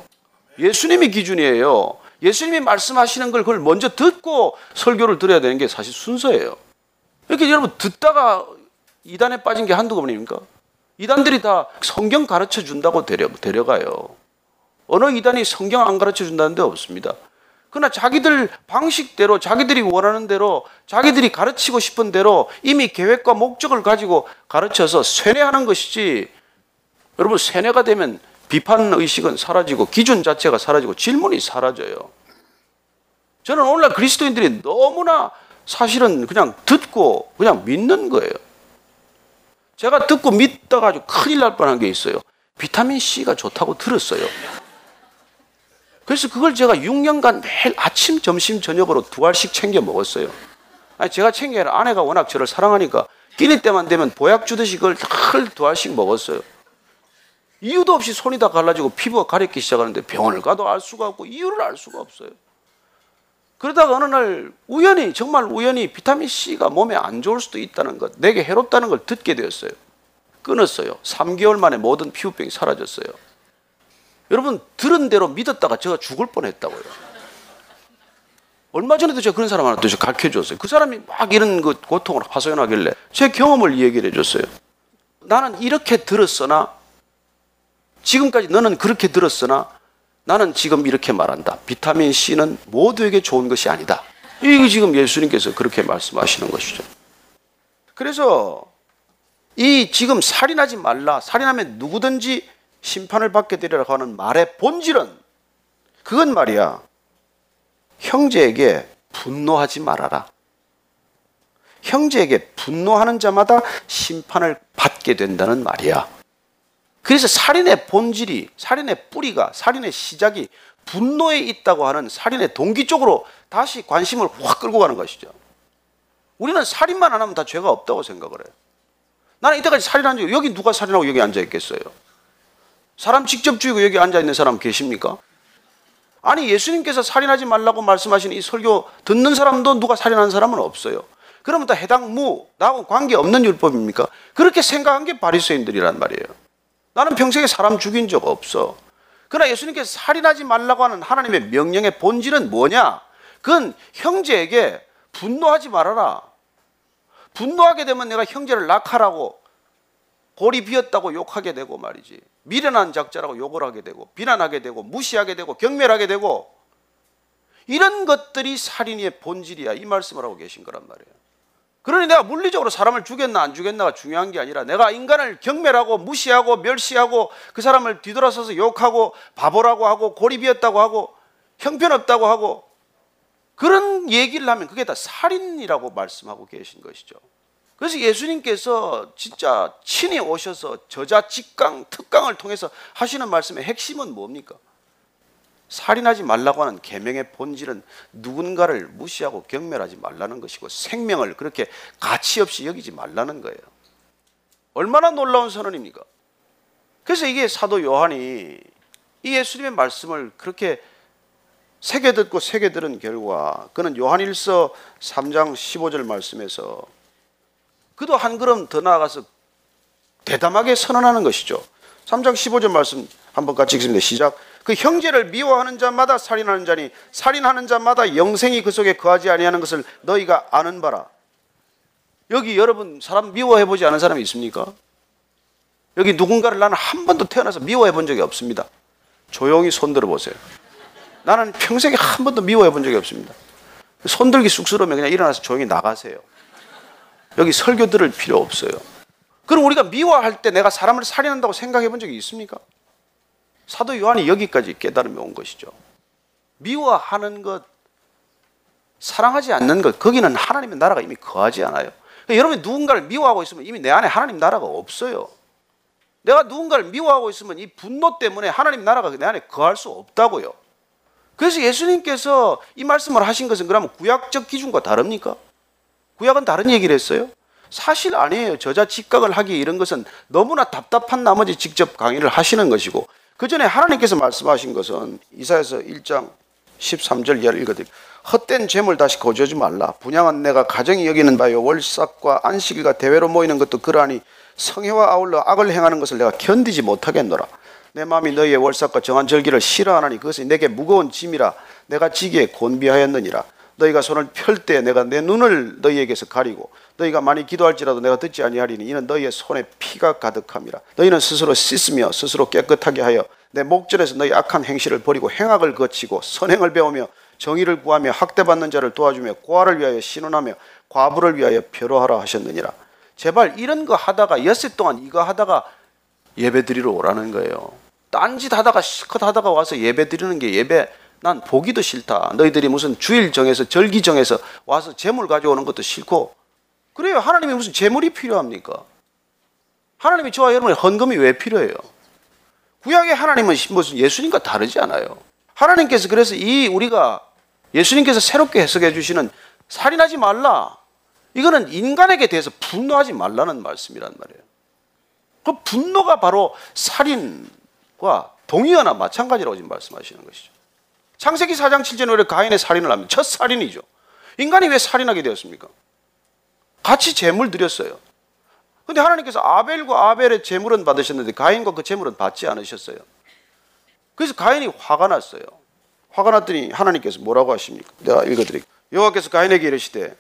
예수님이 기준이에요. 예수님이 말씀하시는 걸 그걸 먼저 듣고 설교를 들어야 되는 게 사실 순서예요. 이렇게 여러분 듣다가 이단에 빠진 게 한두 번입니까? 이단들이 다 성경 가르쳐 준다고 데려, 데려가요. 어느 이단이 성경 안 가르쳐 준다는 데 없습니다. 그러나 자기들 방식대로 자기들이 원하는 대로 자기들이 가르치고 싶은 대로 이미 계획과 목적을 가지고 가르쳐서 세뇌하는 것이지 여러분 세뇌가 되면 비판 의식은 사라지고 기준 자체가 사라지고 질문이 사라져요. 저는 오늘날 그리스도인들이 너무나 사실은 그냥 듣고 그냥 믿는 거예요. 제가 듣고 믿다가 큰일 날 뻔한 게 있어요. 비타민 C가 좋다고 들었어요. 그래서 그걸 제가 6년간 매일 아침, 점심, 저녁으로 두 알씩 챙겨 먹었어요. 아니, 제가 챙겨야 아내가 워낙 저를 사랑하니까 끼니 때만 되면 보약 주듯이 그걸 두 알씩 먹었어요. 이유도 없이 손이 다 갈라지고 피부가 가렵기 시작하는데 병원을 가도 알 수가 없고 이유를 알 수가 없어요. 그러다가 어느 날 우연히 정말 우연히 비타민 C가 몸에 안 좋을 수도 있다는 것, 내게 해롭다는 걸 듣게 되었어요. 끊었어요. 3개월 만에 모든 피부병이 사라졌어요. 여러분 들은 대로 믿었다가 제가 죽을 뻔했다고요. 얼마 전에도 제가 그런 사람 하나 또 가르쳐 줬어요. 그 사람이 막 이런 그 고통을 하소연하길래 제 경험을 얘기를 해줬어요. 나는 이렇게 들었으나 지금까지 너는 그렇게 들었으나 나는 지금 이렇게 말한다. 비타민 C는 모두에게 좋은 것이 아니다. 이게 지금 예수님께서 그렇게 말씀하시는 것이죠. 그래서 이 지금 살인하지 말라. 살인하면 누구든지 심판을 받게 되리라고 하는 말의 본질은 그건 말이야. 형제에게 분노하지 말아라. 형제에게 분노하는 자마다 심판을 받게 된다는 말이야. 그래서 살인의 본질이, 살인의 뿌리가, 살인의 시작이 분노에 있다고 하는 살인의 동기 쪽으로 다시 관심을 확 끌고 가는 것이죠. 우리는 살인만 안 하면 다 죄가 없다고 생각을 해요. 나는 이때까지 살인한 적, 여기 누가 살인하고 여기 앉아 있겠어요? 사람 직접 죽이고 여기 앉아 있는 사람 계십니까? 아니, 예수님께서 살인하지 말라고 말씀하신 이 설교 듣는 사람도 누가 살인한 사람은 없어요. 그러면 다 해당 무, 나하고 관계 없는 율법입니까? 그렇게 생각한 게 바리새인들이란 말이에요. 나는 평생에 사람 죽인 적 없어. 그러나 예수님께서 살인하지 말라고 하는 하나님의 명령의 본질은 뭐냐? 그건 형제에게 분노하지 말아라. 분노하게 되면 내가 형제를 낙하라고 골이 비었다고 욕하게 되고 말이지. 미련한 작자라고 욕을 하게 되고 비난하게 되고 무시하게 되고 경멸하게 되고 이런 것들이 살인의 본질이야. 이 말씀을 하고 계신 거란 말이에요. 그러니 내가 물리적으로 사람을 죽였나 안 죽였나가 중요한 게 아니라 내가 인간을 경멸하고 무시하고 멸시하고 그 사람을 뒤돌아서서 욕하고 바보라고 하고 고리비었다고 하고 형편없다고 하고 그런 얘기를 하면 그게 다 살인이라고 말씀하고 계신 것이죠. 그래서 예수님께서 진짜 친히 오셔서 저자 직강 특강을 통해서 하시는 말씀의 핵심은 뭡니까? 살인하지 말라고 하는 계명의 본질은 누군가를 무시하고 경멸하지 말라는 것이고 생명을 그렇게 가치 없이 여기지 말라는 거예요. 얼마나 놀라운 선언입니까? 그래서 이게 사도 요한이 이 예수님의 말씀을 그렇게 새겨 듣고 새겨 들은 결과 그는 요한일서 3장 15절 말씀에서 그도 한 걸음 더 나아가서 대담하게 선언하는 것이죠. 3장 15절 말씀 한번 같이 읽습니다. 시작. 그 형제를 미워하는 자마다 살인하는 자니 살인하는 자마다 영생이 그 속에 거하지 아니하는 것을 너희가 아는 바라. 여기 여러분 사람 미워해 보지 않은 사람이 있습니까? 여기 누군가를 나는 한 번도 태어나서 미워해 본 적이 없습니다. 조용히 손 들어 보세요. 나는 평생에 한 번도 미워해 본 적이 없습니다. 손 들기 쑥스러우면 그냥 일어나서 조용히 나가세요. 여기 설교 들을 필요 없어요. 그럼 우리가 미워할 때 내가 사람을 살인한다고 생각해 본 적이 있습니까? 사도 요한이 여기까지 깨달음이 온 것이죠. 미워하는 것, 사랑하지 않는 것, 거기는 하나님의 나라가 이미 거하지 않아요. 그러니까 여러분이 누군가를 미워하고 있으면 이미 내 안에 하나님 나라가 없어요. 내가 누군가를 미워하고 있으면 이 분노 때문에 하나님 나라가 내 안에 거할 수 없다고요. 그래서 예수님께서 이 말씀을 하신 것은 그러면 구약적 기준과 다릅니까? 구약은 다른 얘기를 했어요? 사실 아니에요. 저자 직각을 하기 이런 것은 너무나 답답한 나머지 직접 강의를 하시는 것이고 그 전에 하나님께서 말씀하신 것은 이사에서 1장 13절 이하를 읽어드립니다. 헛된 재물 다시 거주하지 말라. 분양은 내가 가정이 여기는 바요 월삭과 안식일과 대회로 모이는 것도 그러하니 성회와 아울러 악을 행하는 것을 내가 견디지 못하겠노라. 내 마음이 너희의 월삭과 정한 절기를 싫어하나니 그것이 내게 무거운 짐이라 내가 지기에 곤비하였느니라. 너희가 손을 펼 때 내가 내 눈을 너희에게서 가리고 너희가 많이 기도할지라도 내가 듣지 아니하리니 이는 너희의 손에 피가 가득함이라 너희는 스스로 씻으며 스스로 깨끗하게 하여 내 목전에서 너희 악한 행실을 버리고 행악을 거치고 선행을 배우며 정의를 구하며 학대받는 자를 도와주며 고아를 위하여 신원하며 과부를 위하여 표로하라 하셨느니라. 제발 이런 거 하다가 엿새 동안 이거 하다가 예배 드리러 오라는 거예요. 딴짓 하다가 실컷 하다가 와서 예배 드리는 게 예배 난 보기도 싫다. 너희들이 무슨 주일 정해서 절기 정해서 와서 재물 가져오는 것도 싫고 그래요. 하나님이 무슨 재물이 필요합니까? 하나님이 저와 여러분의 헌금이 왜 필요해요? 구약의 하나님은 무슨 예수님과 다르지 않아요. 하나님께서 그래서 이 우리가 예수님께서 새롭게 해석해 주시는 살인하지 말라. 이거는 인간에게 대해서 분노하지 말라는 말씀이란 말이에요. 그 분노가 바로 살인과 동의어나 마찬가지라고 지금 말씀하시는 것이죠. 창세기 4장 7절에 왜 가인의 살인을 합니다. 첫 살인이죠. 인간이 왜 살인하게 되었습니까? 같이 재물 드렸어요. 근데 하나님께서 아벨과 아벨의 재물은 받으셨는데 가인과 그 재물은 받지 않으셨어요. 그래서 가인이 화가 났어요. 화가 났더니 하나님께서 뭐라고 하십니까? 내가 읽어드릴게요. 여호와께서 가인에게 이르시되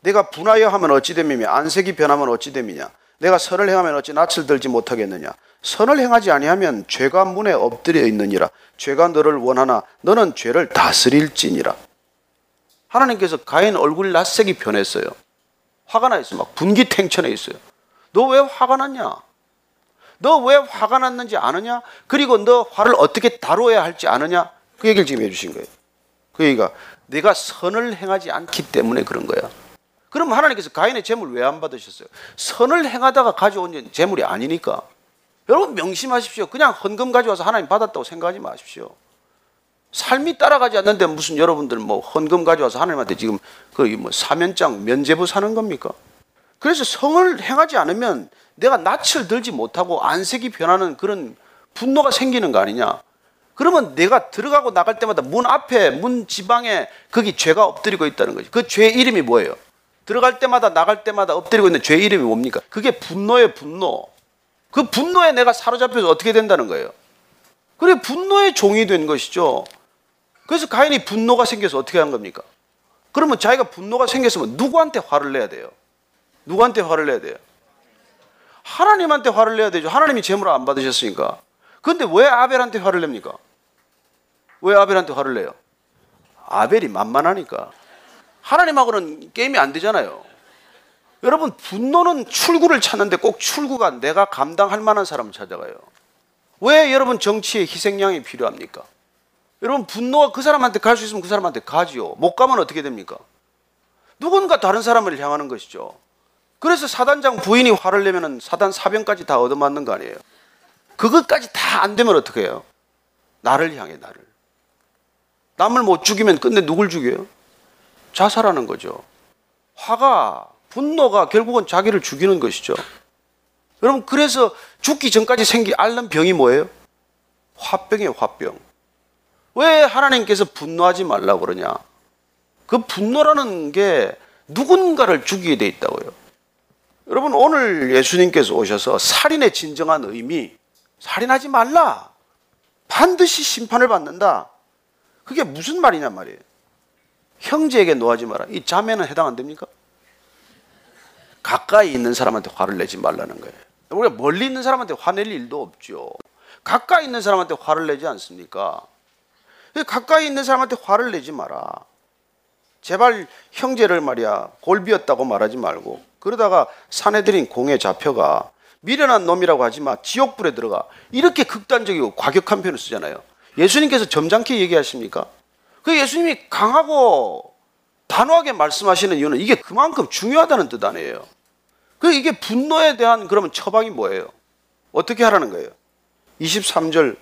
내가 분하여 하면 어찌 됨이며 안색이 변하면 어찌 됨이냐 내가 선을 행하면 어찌 낯을 들지 못하겠느냐 선을 행하지 아니하면 죄가 문에 엎드려 있느니라 죄가 너를 원하나 너는 죄를 다스릴지니라 하나님께서 가인 얼굴 낯색이 변했어요. 화가 나 있어요. 막 분기탱천해 있어요. 너 왜 화가 났냐? 너 왜 화가 났는지 아느냐? 그리고 너 화를 어떻게 다루어야 할지 아느냐? 그 얘기를 지금 해주신 거예요. 그 얘기가 내가 선을 행하지 않기 때문에 그런 거야. 그럼 하나님께서 가인의 재물 왜 안 받으셨어요? 선을 행하다가 가져온 재물이 아니니까. 여러분 명심하십시오. 그냥 헌금 가져와서 하나님 받았다고 생각하지 마십시오. 삶이 따라가지 않는데 무슨 여러분들 뭐 헌금 가져와서 하나님한테 지금 그뭐 사면장 면제부 사는 겁니까? 그래서 성을 행하지 않으면 내가 낯을 들지 못하고 안색이 변하는 그런 분노가 생기는 거 아니냐? 그러면 내가 들어가고 나갈 때마다 문 앞에 문 지방에 거기 죄가 엎드리고 있다는 거지. 그 죄 이름이 뭐예요? 들어갈 때마다 나갈 때마다 엎드리고 있는 죄 이름이 뭡니까? 그게 분노의 분노. 그 분노에 내가 사로잡혀서 어떻게 된다는 거예요? 그래 분노의 종이 된 것이죠. 그래서 가인이 분노가 생겨서 어떻게 한 겁니까? 그러면 자기가 분노가 생겼으면 누구한테 화를 내야 돼요? 누구한테 화를 내야 돼요? 하나님한테 화를 내야 되죠. 하나님이 재물을 안 받으셨으니까. 근데 왜 아벨한테 화를 냅니까? 왜 아벨한테 화를 내요? 아벨이 만만하니까. 하나님하고는 게임이 안 되잖아요. 여러분, 분노는 출구를 찾는데 꼭 출구가 내가 감당할 만한 사람을 찾아가요. 왜 여러분 정치에 희생양이 필요합니까? 여러분, 분노가 그 사람한테 갈 수 있으면 그 사람한테 가지요. 못 가면 어떻게 됩니까? 누군가 다른 사람을 향하는 것이죠. 그래서 사단장 부인이 화를 내면 사단 사병까지 다 얻어맞는 거 아니에요. 그것까지 다 안 되면 어떻게 해요? 나를 향해 나를. 남을 못 죽이면 끝내 누굴 죽여요? 자살하는 거죠. 화가 분노가 결국은 자기를 죽이는 것이죠. 여러분 그래서 죽기 전까지 생기 앓는 병이 뭐예요? 화병이에요, 화병. 왜 하나님께서 분노하지 말라고 그러냐? 그 분노라는 게 누군가를 죽이게 돼 있다고요. 여러분 오늘 예수님께서 오셔서 살인의 진정한 의미 살인하지 말라. 반드시 심판을 받는다. 그게 무슨 말이냐 말이에요. 형제에게 노하지 마라. 이 자매는 해당 안 됩니까? 가까이 있는 사람한테 화를 내지 말라는 거예요. 우리가 멀리 있는 사람한테 화낼 일도 없죠. 가까이 있는 사람한테 화를 내지 않습니까? 가까이 있는 사람한테 화를 내지 마라. 제발 형제를 말이야 골비였다고 말하지 말고 그러다가 사내들인 공에 잡혀가 미련한 놈이라고 하지 마 지옥불에 들어가 이렇게 극단적이고 과격한 표현을 쓰잖아요. 예수님께서 점잖게 얘기하십니까? 그 예수님이 강하고 단호하게 말씀하시는 이유는 이게 그만큼 중요하다는 뜻 아니에요. 그 이게 분노에 대한 그러면 처방이 뭐예요? 어떻게 하라는 거예요? 23절,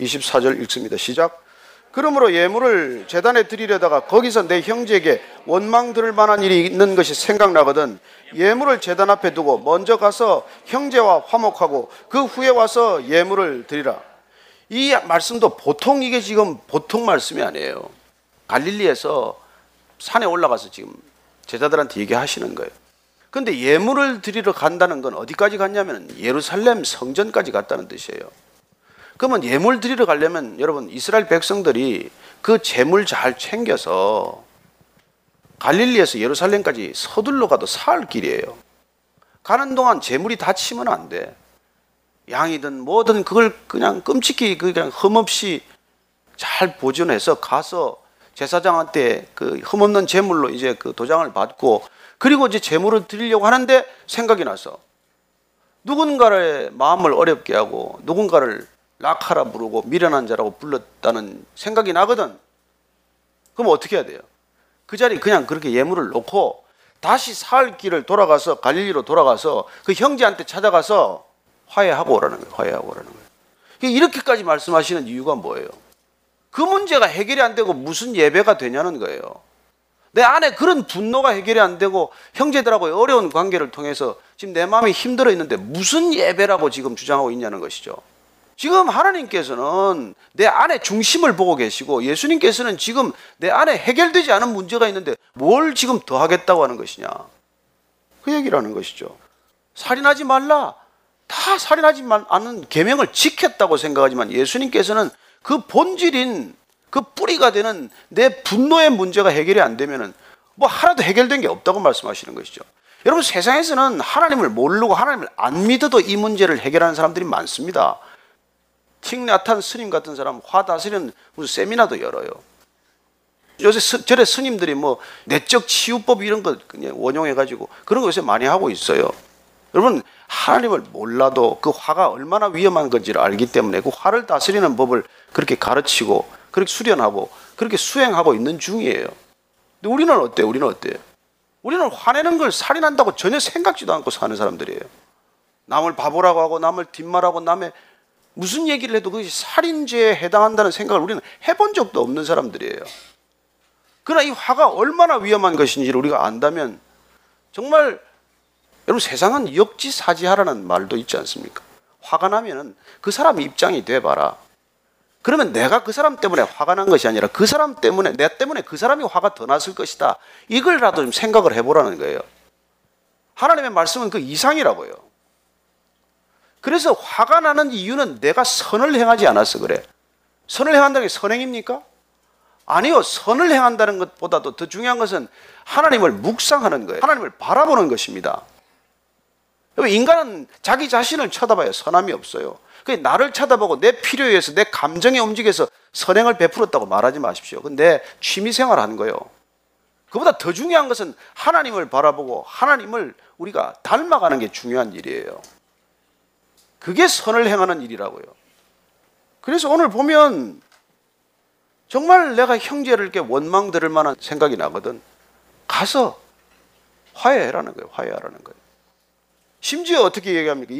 24절 읽습니다. 시작. 그러므로 예물을 재단에 드리려다가 거기서 내 형제에게 원망 들을 만한 일이 있는 것이 생각나거든 예물을 재단 앞에 두고 먼저 가서 형제와 화목하고 그 후에 와서 예물을 드리라. 이 말씀도 보통 이게 지금 보통 말씀이 아니에요. 갈릴리에서 산에 올라가서 지금 제자들한테 얘기하시는 거예요. 근데 예물을 드리러 간다는 건 어디까지 갔냐면 예루살렘 성전까지 갔다는 뜻이에요. 그러면 예물 드리러 가려면 여러분 이스라엘 백성들이 그 재물 잘 챙겨서 갈릴리에서 예루살렘까지 서둘러 가도 사흘 길이에요. 가는 동안 재물이 다 치면 안 돼. 양이든 뭐든 그걸 그냥 끔찍히 그냥 흠없이 잘 보존해서 가서 제사장한테 그 흠없는 재물로 이제 그 도장을 받고 그리고 이제 재물을 드리려고 하는데 생각이 나서 누군가의 마음을 어렵게 하고 누군가를 라카라 부르고 미련한 자라고 불렀다는 생각이 나거든. 그럼 어떻게 해야 돼요? 그 자리 그냥 그렇게 예물을 놓고 다시 살 길을 돌아가서 갈릴리로 돌아가서 그 형제한테 찾아가서 화해하고 오라는 거예요. 화해하고 오라는 거예요. 이렇게까지 말씀하시는 이유가 뭐예요? 그 문제가 해결이 안 되고 무슨 예배가 되냐는 거예요. 내 안에 그런 분노가 해결이 안 되고 형제들하고 어려운 관계를 통해서 지금 내 마음이 힘들어 있는데 무슨 예배라고 지금 주장하고 있냐는 것이죠. 지금 하나님께서는 내 안에 중심을 보고 계시고 예수님께서는 지금 내 안에 해결되지 않은 문제가 있는데 뭘 지금 더 하겠다고 하는 것이냐. 그 얘기를 하는 것이죠. 살인하지 말라. 다 살인하지 않는 계명을 지켰다고 생각하지만 예수님께서는 그 본질인 그 뿌리가 되는 내 분노의 문제가 해결이 안 되면은 뭐 하나도 해결된 게 없다고 말씀하시는 것이죠. 여러분 세상에서는 하나님을 모르고 하나님을 안 믿어도 이 문제를 해결하는 사람들이 많습니다. 틱나탄 스님 같은 사람 화 다스리는 무슨 세미나도 열어요. 요새 스, 절에 스님들이 뭐 내적 치유법 이런 거 그냥 원용해가지고 그런 거 요새 많이 하고 있어요. 여러분 하나님을 몰라도 그 화가 얼마나 위험한 건지를 알기 때문에 그 화를 다스리는 법을 그렇게 가르치고 그렇게 수련하고 그렇게 수행하고 있는 중이에요. 근데 우리는 어때요? 우리는 어때요? 우리는 화내는 걸 살인한다고 전혀 생각지도 않고 사는 사람들이에요. 남을 바보라고 하고 남을 뒷말하고 남의 무슨 얘기를 해도 그것이 살인죄에 해당한다는 생각을 우리는 해본 적도 없는 사람들이에요. 그러나 이 화가 얼마나 위험한 것인지를 우리가 안다면 정말 여러분 세상은 역지사지하라는 말도 있지 않습니까? 화가 나면은 그 사람 입장이 돼봐라. 그러면 내가 그 사람 때문에 화가 난 것이 아니라 그 사람 때문에 내 때문에 그 사람이 화가 더 났을 것이다. 이걸라도 좀 생각을 해보라는 거예요. 하나님의 말씀은 그 이상이라고요. 그래서 화가 나는 이유는 내가 선을 행하지 않아서 그래. 선을 행한다는 게 선행입니까? 아니요. 선을 행한다는 것보다도 더 중요한 것은 하나님을 묵상하는 거예요. 하나님을 바라보는 것입니다. 인간은 자기 자신을 쳐다봐야 선함이 없어요. 그 나를 쳐다보고 내 필요에 의해서 내 감정에 움직여서 선행을 베풀었다고 말하지 마십시오. 근데 취미 생활 하는 거예요. 그보다 더 중요한 것은 하나님을 바라보고 하나님을 우리가 닮아가는 게 중요한 일이에요. 그게 선을 행하는 일이라고요. 그래서 오늘 보면 정말 내가 형제를 이렇게 원망 들을 만한 생각이 나거든. 가서 화해하라는 거예요. 화해하라는 거예요. 심지어 어떻게 얘기합니까?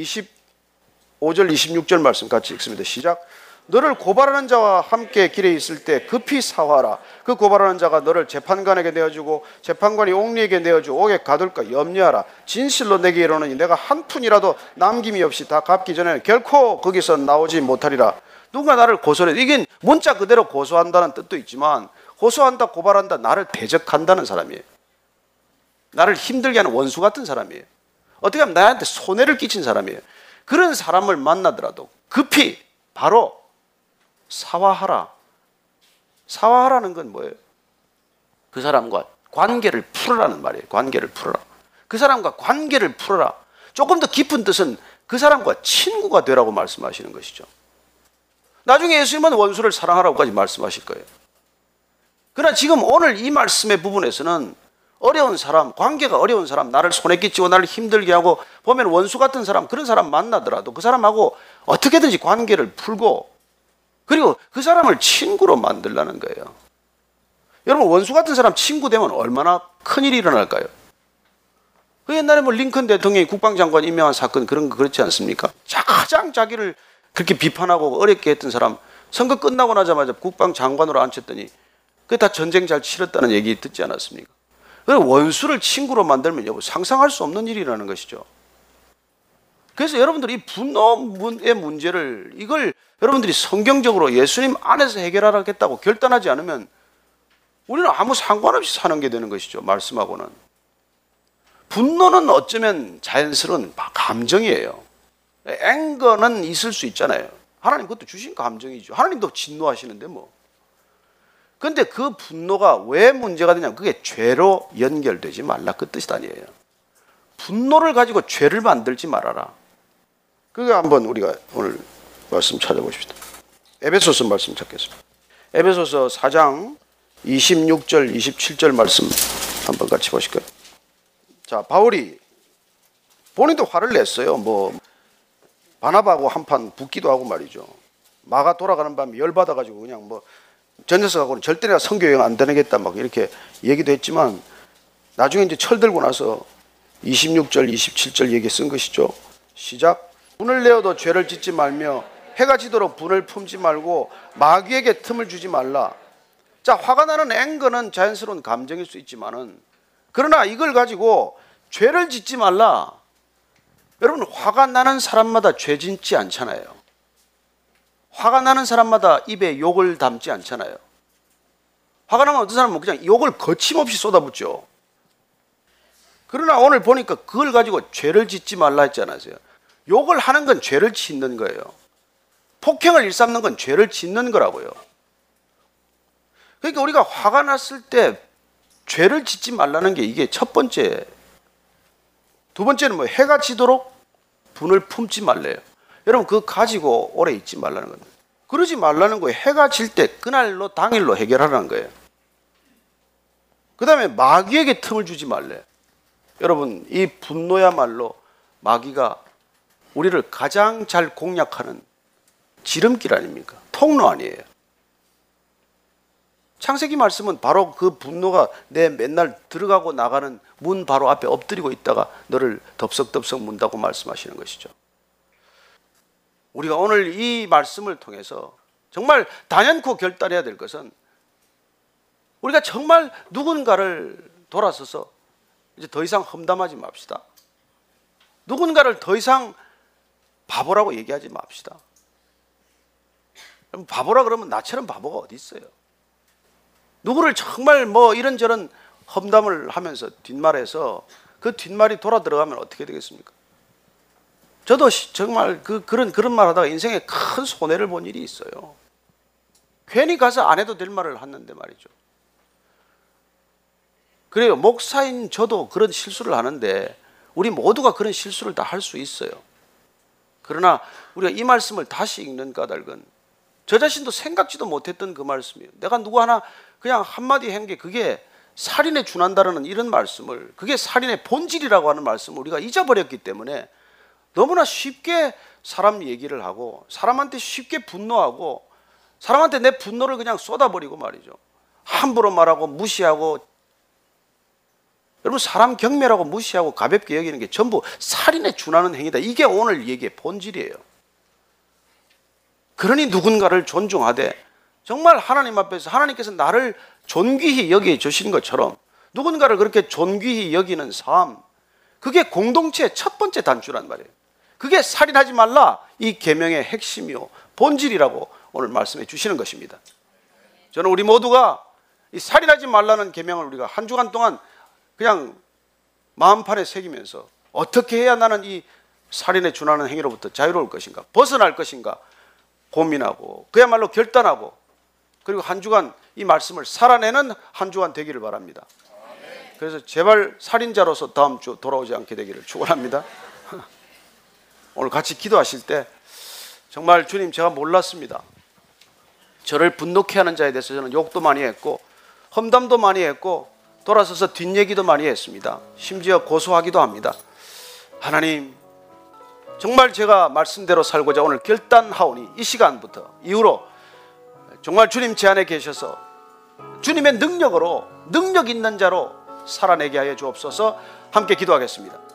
25절, 26절 말씀 같이 읽습니다. 시작. 너를 고발하는 자와 함께 길에 있을 때 급히 사화하라. 그 고발하는 자가 너를 재판관에게 내어주고 재판관이 옥리에게 내어주고 옥에 가둘까 염려하라. 진실로 내게 이르노니 내가 한 푼이라도 남김이 없이 다 갚기 전에는 결코 거기서 나오지 못하리라. 누가 나를 고소해. 이게 문자 그대로 고소한다는 뜻도 있지만 고소한다, 고발한다, 나를 대적한다는 사람이에요. 나를 힘들게 하는 원수 같은 사람이에요. 어떻게 하면 나한테 손해를 끼친 사람이에요. 그런 사람을 만나더라도 급히 바로 사화하라. 사화하라는 건 뭐예요? 그 사람과 관계를 풀어라는 말이에요. 관계를 풀어라. 그 사람과 관계를 풀어라. 조금 더 깊은 뜻은 그 사람과 친구가 되라고 말씀하시는 것이죠. 나중에 예수님은 원수를 사랑하라고까지 말씀하실 거예요. 그러나 지금 오늘 이 말씀의 부분에서는 어려운 사람, 관계가 어려운 사람, 나를 손에 끼치고 나를 힘들게 하고 보면 원수 같은 사람, 그런 사람 만나더라도 그 사람하고 어떻게든지 관계를 풀고 그리고 그 사람을 친구로 만들라는 거예요. 여러분, 원수 같은 사람 친구 되면 얼마나 큰일이 일어날까요? 그 옛날에 뭐 링컨 대통령이 국방장관 임명한 사건 그런 거 그렇지 않습니까? 가장 자기를 그렇게 비판하고 어렵게 했던 사람 선거 끝나고 나자마자 국방장관으로 앉혔더니 그게 다 전쟁 잘 치렀다는 얘기 듣지 않았습니까? 그리고 원수를 친구로 만들면 여보 상상할 수 없는 일이라는 것이죠. 그래서 여러분들이 이 분노의 문제를 이걸 여러분들이 성경적으로 예수님 안에서 해결하겠다고 결단하지 않으면 우리는 아무 상관없이 사는 게 되는 것이죠. 말씀하고는. 분노는 어쩌면 자연스러운 감정이에요. 앵거는 있을 수 있잖아요. 하나님 그것도 주신 감정이죠. 하나님도 진노하시는데 뭐. 근데 그 분노가 왜 문제가 되냐면 그게 죄로 연결되지 말라 그 뜻이 아니에요. 분노를 가지고 죄를 만들지 말아라. 그게 한번 우리가 오늘 말씀 찾아보십시다. 에베소서 말씀 찾겠습니다. 에베소서 4장 26절, 27절 말씀 한번 같이 보실까요? 자, 바울이 본인도 화를 냈어요. 뭐 바나바하고 한판 붙기도 하고 말이죠. 마가 돌아가는 밤에 열받아가지고 그냥 뭐 전녀석하고는 절대 내가 성교 여행 안 다니겠다 막 이렇게 얘기도 했지만 나중에 이제 철들고 나서 26절, 27절 얘기 쓴 것이죠. 시작. 분을 내어도 죄를 짓지 말며 해가 지도록 분을 품지 말고 마귀에게 틈을 주지 말라. 자, 화가 나는 앵거는 자연스러운 감정일 수 있지만은 그러나 이걸 가지고 죄를 짓지 말라. 여러분, 화가 나는 사람마다 죄 짓지 않잖아요. 화가 나는 사람마다 입에 욕을 담지 않잖아요. 화가 나면 어떤 사람은 그냥 욕을 거침없이 쏟아붓죠. 그러나 오늘 보니까 그걸 가지고 죄를 짓지 말라 했지 않았어요. 욕을 하는 건 죄를 짓는 거예요. 폭행을 일삼는 건 죄를 짓는 거라고요. 그러니까 우리가 화가 났을 때 죄를 짓지 말라는 게 이게 첫 번째. 두 번째는 뭐 해가 지도록 분을 품지 말래요. 여러분 그거 가지고 오래 있지 말라는 겁니다. 그러지 말라는 거예요. 해가 질 때 그날로 당일로 해결하라는 거예요. 그 다음에 마귀에게 틈을 주지 말래. 여러분 이 분노야말로 마귀가 우리를 가장 잘 공략하는 지름길 아닙니까? 통로 아니에요. 창세기 말씀은 바로 그 분노가 내 맨날 들어가고 나가는 문 바로 앞에 엎드리고 있다가 너를 덥석덥석 문다고 말씀하시는 것이죠. 우리가 오늘 이 말씀을 통해서 정말 단연코 결단해야 될 것은 우리가 정말 누군가를 돌아서서 이제 더 이상 험담하지 맙시다. 누군가를 더 이상 바보라고 얘기하지 맙시다. 바보라 그러면 나처럼 바보가 어디 있어요? 누구를 정말 뭐 이런저런 험담을 하면서 뒷말에서 그 뒷말이 돌아 들어가면 어떻게 되겠습니까? 저도 정말 그 그런 그런 말 하다가 인생에 큰 손해를 본 일이 있어요. 괜히 가서 안 해도 될 말을 했는데 말이죠. 그래요. 목사인 저도 그런 실수를 하는데 우리 모두가 그런 실수를 다 할 수 있어요. 그러나 우리가 이 말씀을 다시 읽는 까닭은 저 자신도 생각지도 못했던 그 말씀이에요. 내가 누구 하나 그냥 한마디 한 게 그게 살인에 준한다는 이런 말씀을 그게 살인의 본질이라고 하는 말씀을 우리가 잊어버렸기 때문에 너무나 쉽게 사람 얘기를 하고 사람한테 쉽게 분노하고 사람한테 내 분노를 그냥 쏟아버리고 말이죠. 함부로 말하고 무시하고 여러분 사람 경멸하고 무시하고 가볍게 여기는 게 전부 살인에 준하는 행위다. 이게 오늘 얘기의 본질이에요. 그러니 누군가를 존중하되 정말 하나님 앞에서 하나님께서 나를 존귀히 여겨 주신 것처럼 누군가를 그렇게 존귀히 여기는 삶 그게 공동체의 첫 번째 단추란 말이에요. 그게 살인하지 말라 이 계명의 핵심이요 본질이라고 오늘 말씀해 주시는 것입니다. 저는 우리 모두가 이 살인하지 말라는 계명을 우리가 한 주간 동안 그냥 마음판에 새기면서 어떻게 해야 나는 이 살인에 준하는 행위로부터 자유로울 것인가 벗어날 것인가 고민하고 그야말로 결단하고 그리고 한 주간 이 말씀을 살아내는 한 주간 되기를 바랍니다. 그래서 제발 살인자로서 다음 주 돌아오지 않게 되기를 축원합니다. 오늘 같이 기도하실 때 정말 주님 제가 몰랐습니다. 저를 분노케 하는 자에 대해서 저는 욕도 많이 했고 험담도 많이 했고 돌아서서 뒷얘기도 많이 했습니다. 심지어 고소하기도 합니다. 하나님 정말 제가 말씀대로 살고자 오늘 결단하오니 이 시간부터 이후로 정말 주님 제 안에 계셔서 주님의 능력으로 능력 있는 자로 살아내게 하여 주옵소서 함께 기도하겠습니다.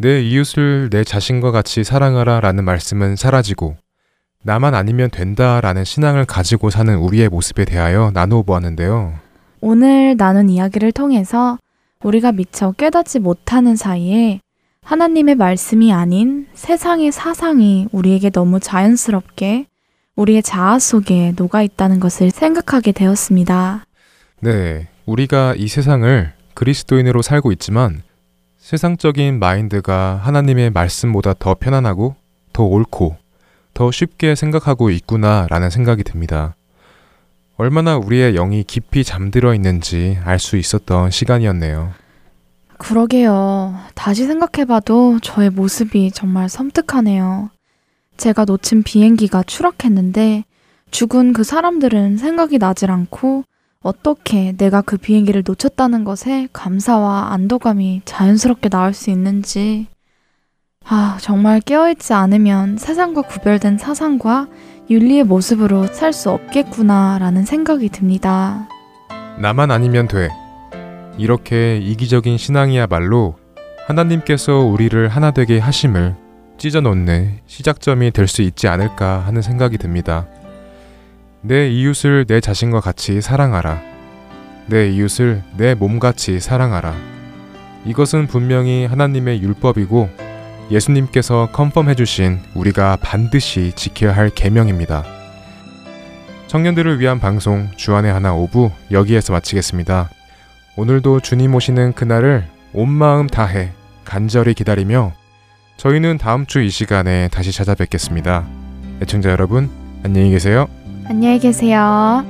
내 이웃을 내 자신과 같이 사랑하라 라는 말씀은 사라지고 나만 아니면 된다 라는 신앙을 가지고 사는 우리의 모습에 대하여 나누어 보았는데요. 오늘 나눈 이야기를 통해서 우리가 미처 깨닫지 못하는 사이에 하나님의 말씀이 아닌 세상의 사상이 우리에게 너무 자연스럽게 우리의 자아 속에 녹아 있다는 것을 생각하게 되었습니다. 네, 우리가 이 세상을 그리스도인으로 살고 있지만 세상적인 마인드가 하나님의 말씀보다 더 편안하고 더 옳고 더 쉽게 생각하고 있구나라는 생각이 듭니다. 얼마나 우리의 영이 깊이 잠들어 있는지 알 수 있었던 시간이었네요. 그러게요. 다시 생각해봐도 저의 모습이 정말 섬뜩하네요. 제가 놓친 비행기가 추락했는데 죽은 그 사람들은 생각이 나질 않고 어떻게 내가 그 비행기를 놓쳤다는 것에 감사와 안도감이 자연스럽게 나올 수 있는지 아, 정말 깨어있지 않으면 세상과 구별된 사상과 윤리의 모습으로 살 수 없겠구나라는 생각이 듭니다. 나만 아니면 돼. 이렇게 이기적인 신앙이야말로 하나님께서 우리를 하나 되게 하심을 찢어놓는 시작점이 될 수 있지 않을까 하는 생각이 듭니다. 내 이웃을 내 자신과 같이 사랑하라. 내 이웃을 내 몸같이 사랑하라. 이것은 분명히 하나님의 율법이고 예수님께서 컨펌해 주신 우리가 반드시 지켜야 할 계명입니다. 청년들을 위한 방송 주안의 하나 오부 여기에서 마치겠습니다. 오늘도 주님 오시는 그날을 온 마음 다해 간절히 기다리며 저희는 다음 주 이 시간에 다시 찾아뵙겠습니다. 애청자 여러분, 안녕히 계세요. 안녕히 계세요.